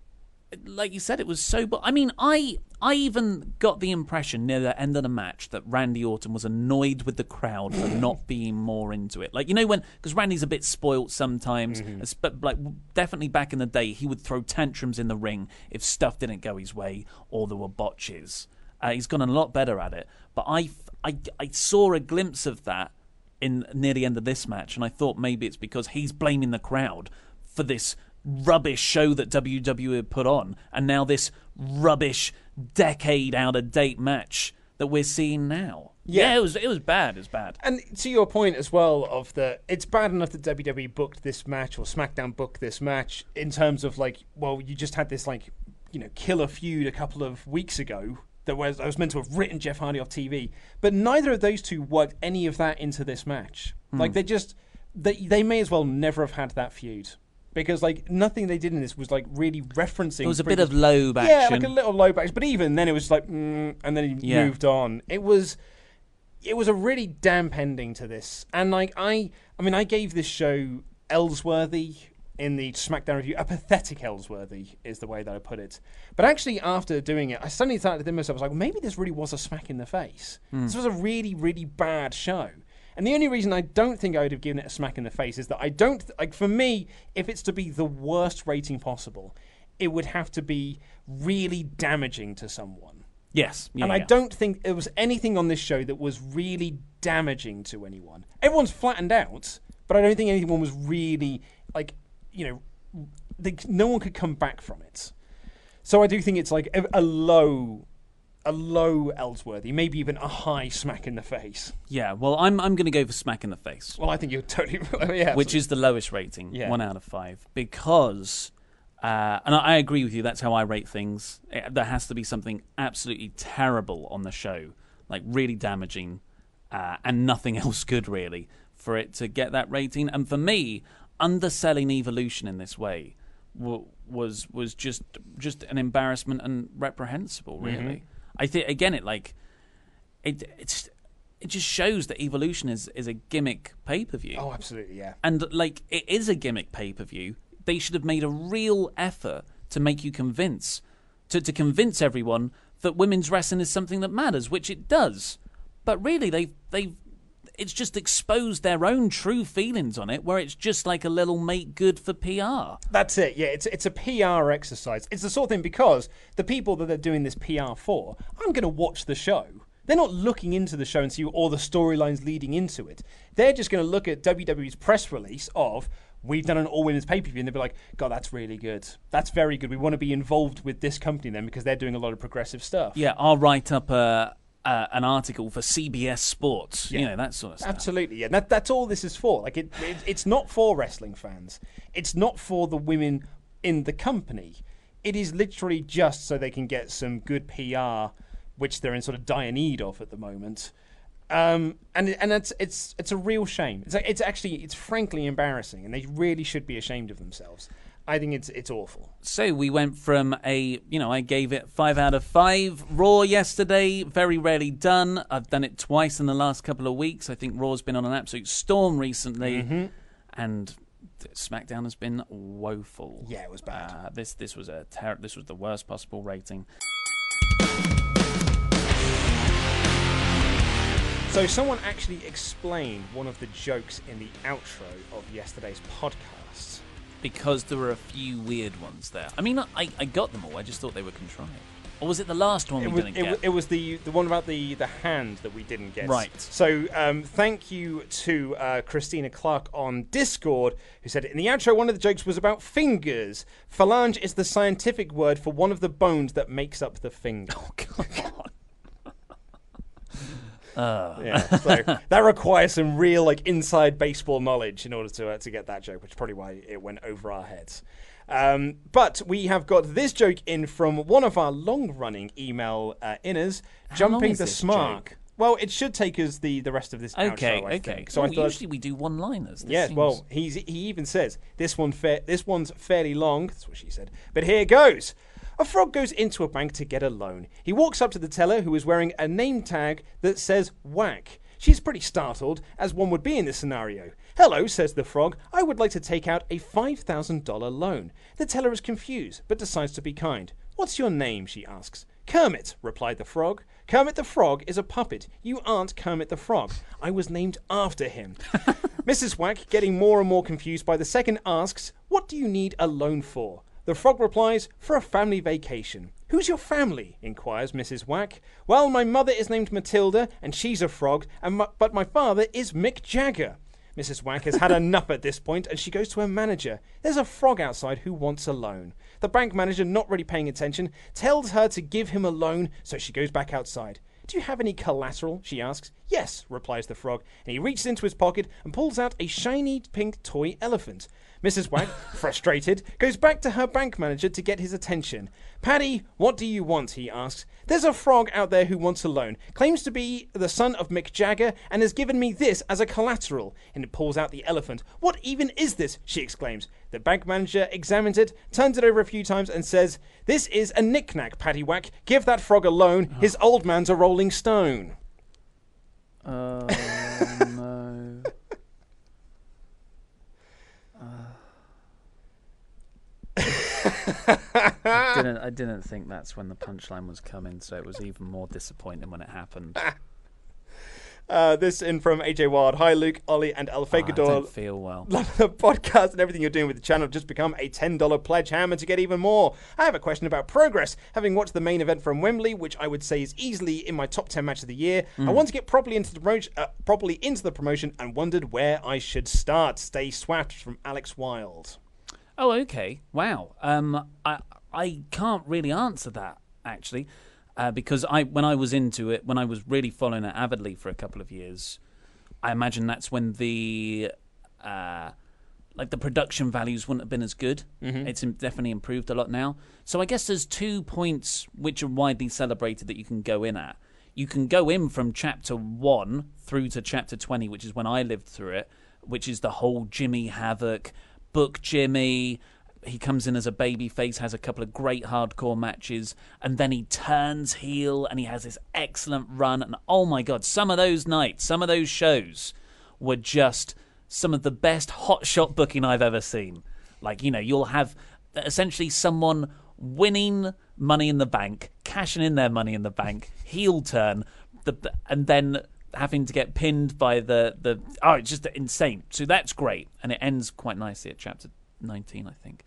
like you said, it was so. But I mean, I I even got the impression near the end of the match that Randy Orton was annoyed with the crowd for not being more into it. Like you know when because Randy's a bit spoilt sometimes, es- but like definitely back in the day, he would throw tantrums in the ring if stuff didn't go his way or there were botches. Uh, he's gotten a lot better at it, but I, I I saw a glimpse of that in near the end of this match, and I thought maybe it's because he's blaming the crowd for this rubbish show that WWE had put on, and now this rubbish decade out of date match that we're seeing now. Yeah. it was it was bad. It's bad. And to your point as well of the, it's bad enough that WWE booked this match or SmackDown booked this match in terms of like, well, you just had this like, you know, killer feud a couple of weeks ago that was I was meant to have written Jeff Hardy off TV, but neither of those two worked any of that into this match. Hmm. Like they just, they they may as well never have had that feud. Because like nothing they did in this was like really referencing. It was a bit of low Yeah, like a little low back. But even then, it was like, mm, and then he Yeah. moved on. It was, it was a really damp ending to this. And like I, I mean, I gave this show Ellsworthy in the SmackDown review. A pathetic Ellsworthy is the way that I put it. But actually, after doing it, I suddenly started to think myself, I was like, well, maybe this really was a smack in the face. Hmm. This was a really, really bad show. And the only reason I don't think I would have given it a smack in the face is that I don't like. For me, if it's to be the worst rating possible, it would have to be really damaging to someone. Yes, yeah, and I yeah. don't think there was anything on this show that was really damaging to anyone. Everyone's flattened out, but I don't think anyone was really like you know, they, no one could come back from it. So I do think it's like a, a low, a low Ellsworthy, maybe even a high smack in the face. Yeah, well, I'm I'm going to go for smack in the face. Well, I think you're totally yeah. which is the lowest rating, Yeah. one out of five, because, uh, and I, agree with you. That's how I rate things. Eh, there has to be something absolutely terrible on the show, like really damaging, uh, and nothing else good really for it to get that rating. And for me, underselling evolution in this way w- was was just just an embarrassment and reprehensible. Really, Mhm. I think again it like it it's it just shows that Evolution is is a gimmick pay per view. Oh, absolutely, yeah. And like it is a gimmick pay per view. They should have made a real effort to make you convince to to convince everyone that women's wrestling is something that matters, which it does. But really, they've they've it's just exposed their own true feelings on it, where it's just like a little make good for PR. That's it. Yeah, it's it's a PR exercise. It's the sort of thing because the people that they're doing this PR for aren't going to watch the show. They're not looking into the show and see all the storylines leading into it. They're just going to look at WWE's press release of we've done an all women's pay per view, and they'll be like, God, that's really good. That's very good. We want to be involved with this company then because they're doing a lot of progressive stuff. Yeah, I'll write up a, uh, uh, an article for CBS Sports. You Yeah. know that sort of stuff. Absolutely, yeah. That, that's all this is for. Like, it, it, it's not for wrestling fans. It's not for the women in the company. It is literally just so they can get some good PR, which they're in sort of dire need of at the moment. Um, and and it's it's it's a real shame. It's it's actually it's frankly embarrassing, and they really should be ashamed of themselves. I think it's it's awful. So we went from a, you know, I gave it five out of five. Raw yesterday, very rarely done. I've done it twice in the last couple of weeks. I think Raw's been on an absolute storm recently, Mhm. and SmackDown has been woeful. Yeah, it was bad. Uh, this this was a ter- this was the worst possible rating. So someone actually explained one of the jokes in the outro of yesterday's podcast. Because there were a few weird ones there. I mean, I, I got them all. I just thought they were contrived. Or was it the last one it we was, didn't it, get? it was the the one about the the hand that we didn't get. Right. So um, thank you to uh, Christina Clark on Discord who said in the outro one of the jokes was about fingers. Phalange is the scientific word for one of the bones that makes up the finger. Oh come Uh. Yeah, so that requires some real like inside baseball knowledge in order to uh, to get that joke, which is probably why it went over our heads. Um, but we have got this joke in from one of our long-running email uh, inners, How jumping the smark. joke? well, it should take us the the rest of this Okay, outro. I okay. think. So Oh, I thought, usually we do one-liners. This Yes, seems- well, he's, he even says this one fa- this one's fairly long. That's what she said. But here goes. A frog goes into a bank to get a loan. He walks up to the teller, who is wearing a name tag that says "Whack." She's pretty startled, as one would be in this scenario. Hello, says the frog. I would like to take out a $5,000 loan. The teller is confused, but decides to be kind. What's your name? she asks. Kermit, replied the frog. Kermit the frog is a puppet. You aren't Kermit the frog. I was named after him. Mrs. Whack, getting more and more confused by the second, asks, What do you need a loan for? The frog replies, For a family vacation. Who's your family? inquires Mrs. Whack. Well, my mother is named Matilda, and she's a frog, and my, but my father is Mick Jagger. Mrs. Whack has had enough at this point, and she goes to her manager. There's a frog outside who wants a loan. The bank manager, not really paying attention, tells her to give him a loan, so she goes back outside. Do you have any collateral? she asks. Yes, replies the frog, and he reaches into his pocket and pulls out a shiny pink toy elephant. Mrs. Whack, frustrated, goes back to her bank manager to get his attention. Paddy, what do you want? he asks. There's a frog out there who wants a loan, claims to be the son of Mick Jagger, and has given me this as a collateral. And it pulls out the elephant. What even is this? she exclaims. The bank manager examines it, turns it over a few times, and says, This is a knick-knack, Paddy Give that frog a loan. His old man's a rolling stone. Oh no. I didn't. I didn't think that's when the punchline was coming, so it was even more disappointing when it happened. Uh, this in from AJ Wild. Hi, Luke, Ollie, and El Oh, I Fagador. don't feel well. Love the podcast and everything you're doing with the channel. Just become a $10 pledge hammer to get even more. I have a question about progress. Having watched the main event from Wembley, which I would say is easily in my top 10 match of the year, I Mm. want to get properly into the promotion, uh, properly into the promotion and wondered where I should start. Stay Swaff from Alex Wild. Oh, okay. Wow. Um, I I can't really answer that actually, uh, because I when I was into it, when I was really following it avidly for a couple of years, I imagine that's when the uh, like the production values wouldn't have been as good. Mhm. It's definitely improved a lot now. So I guess there's two points which are widely celebrated that you can go in at. You can go in from chapter one through to chapter twenty, which is when I lived through it, which is the whole Jimmy Havoc book Jimmy, he comes in as a baby face, has a couple of great hardcore matches, and then he turns heel and he has this excellent run. And oh my god, some of those nights, some of those shows were just some of the best hotshot booking I've ever seen. Like, you know, you'll have essentially someone winning money in the bank, cashing in their money in the bank, heel turn, the, and then having to get pinned by the, the oh, it's just insane. So that's great. And it ends quite nicely at chapter 19, I think.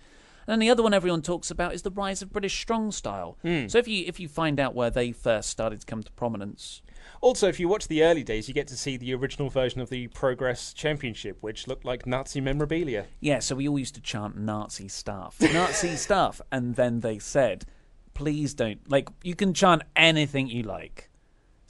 And then the other one everyone talks about is the rise of British strong style. Hmm. So if you if you find out where they first started to come to prominence, Also, if you watch the early days, you get to see the original version of the Progress Championship, which looked like Nazi memorabilia. yeah, so we all used to chant Nazi stuff, Nazi stuff, and then they said, "Please don't like you can chant anything you like."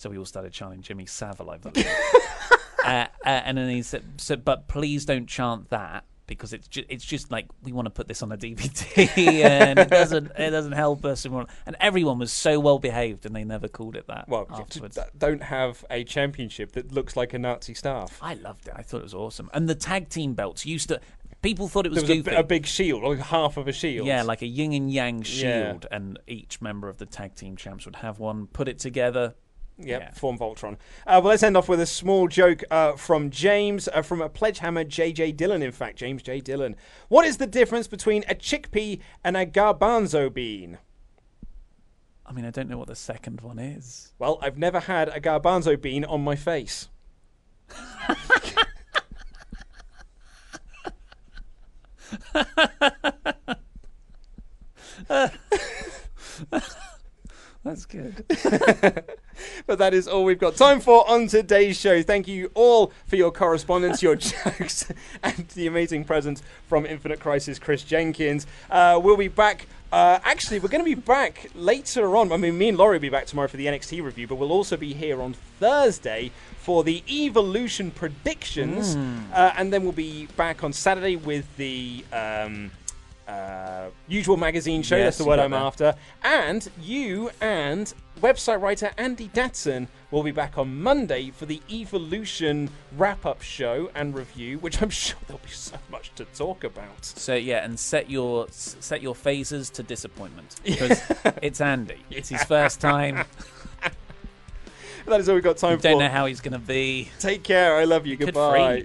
So we all started chanting Jimmy Savile, I believe. uh, uh, and then he said, so, "But please don't chant that." Because it's just, it's just like we want to put this on a DVD and it doesn't it doesn't help us and, everyone was so well behaved and they never called it that Well, afterwards. d- don't have a championship that looks like a Nazi staff. I loved it. I thought it was awesome. And the tag team belts used to. People thought it was, there was a, a big shield, like half of a shield. Yeah, like a yin and yang Yeah. shield, and each member of the tag team champs would have one. Put it together. Yep, form Voltron. Uh, well, let's end off with a small joke uh, from James, uh, from a Pledgehammer JJ Dillon, in fact, James J. Dillon. What is the difference between a chickpea and a garbanzo bean? I mean, I don't know what the second one is. Well, I've never had a garbanzo bean on my face. That's good. but that is all we've got time for on today's show. Thank you all for your correspondence, your jokes, and the amazing presence from Infinite Crisis, Chris Jenkins. Uh, we'll be back. Uh, actually, we're going to be back later on. I mean, me and Laurie will be back tomorrow for the NXT review, but we'll also be here on Thursday for the Evolution predictions. Mm. Uh, and then we'll be back on Saturday with the. Um, uh, usual magazine show. Yes, that's the word I'm that. after. And you and website writer Andy Datson will be back on Monday for the Evolution wrap-up show and review, which I'm sure there'll be so much to talk about. So yeah, and set your set your phasers to disappointment because it's Andy. It's his first time. That is all we've got time You don't for. know how he's going to be. Take care. I love you. Could Goodbye.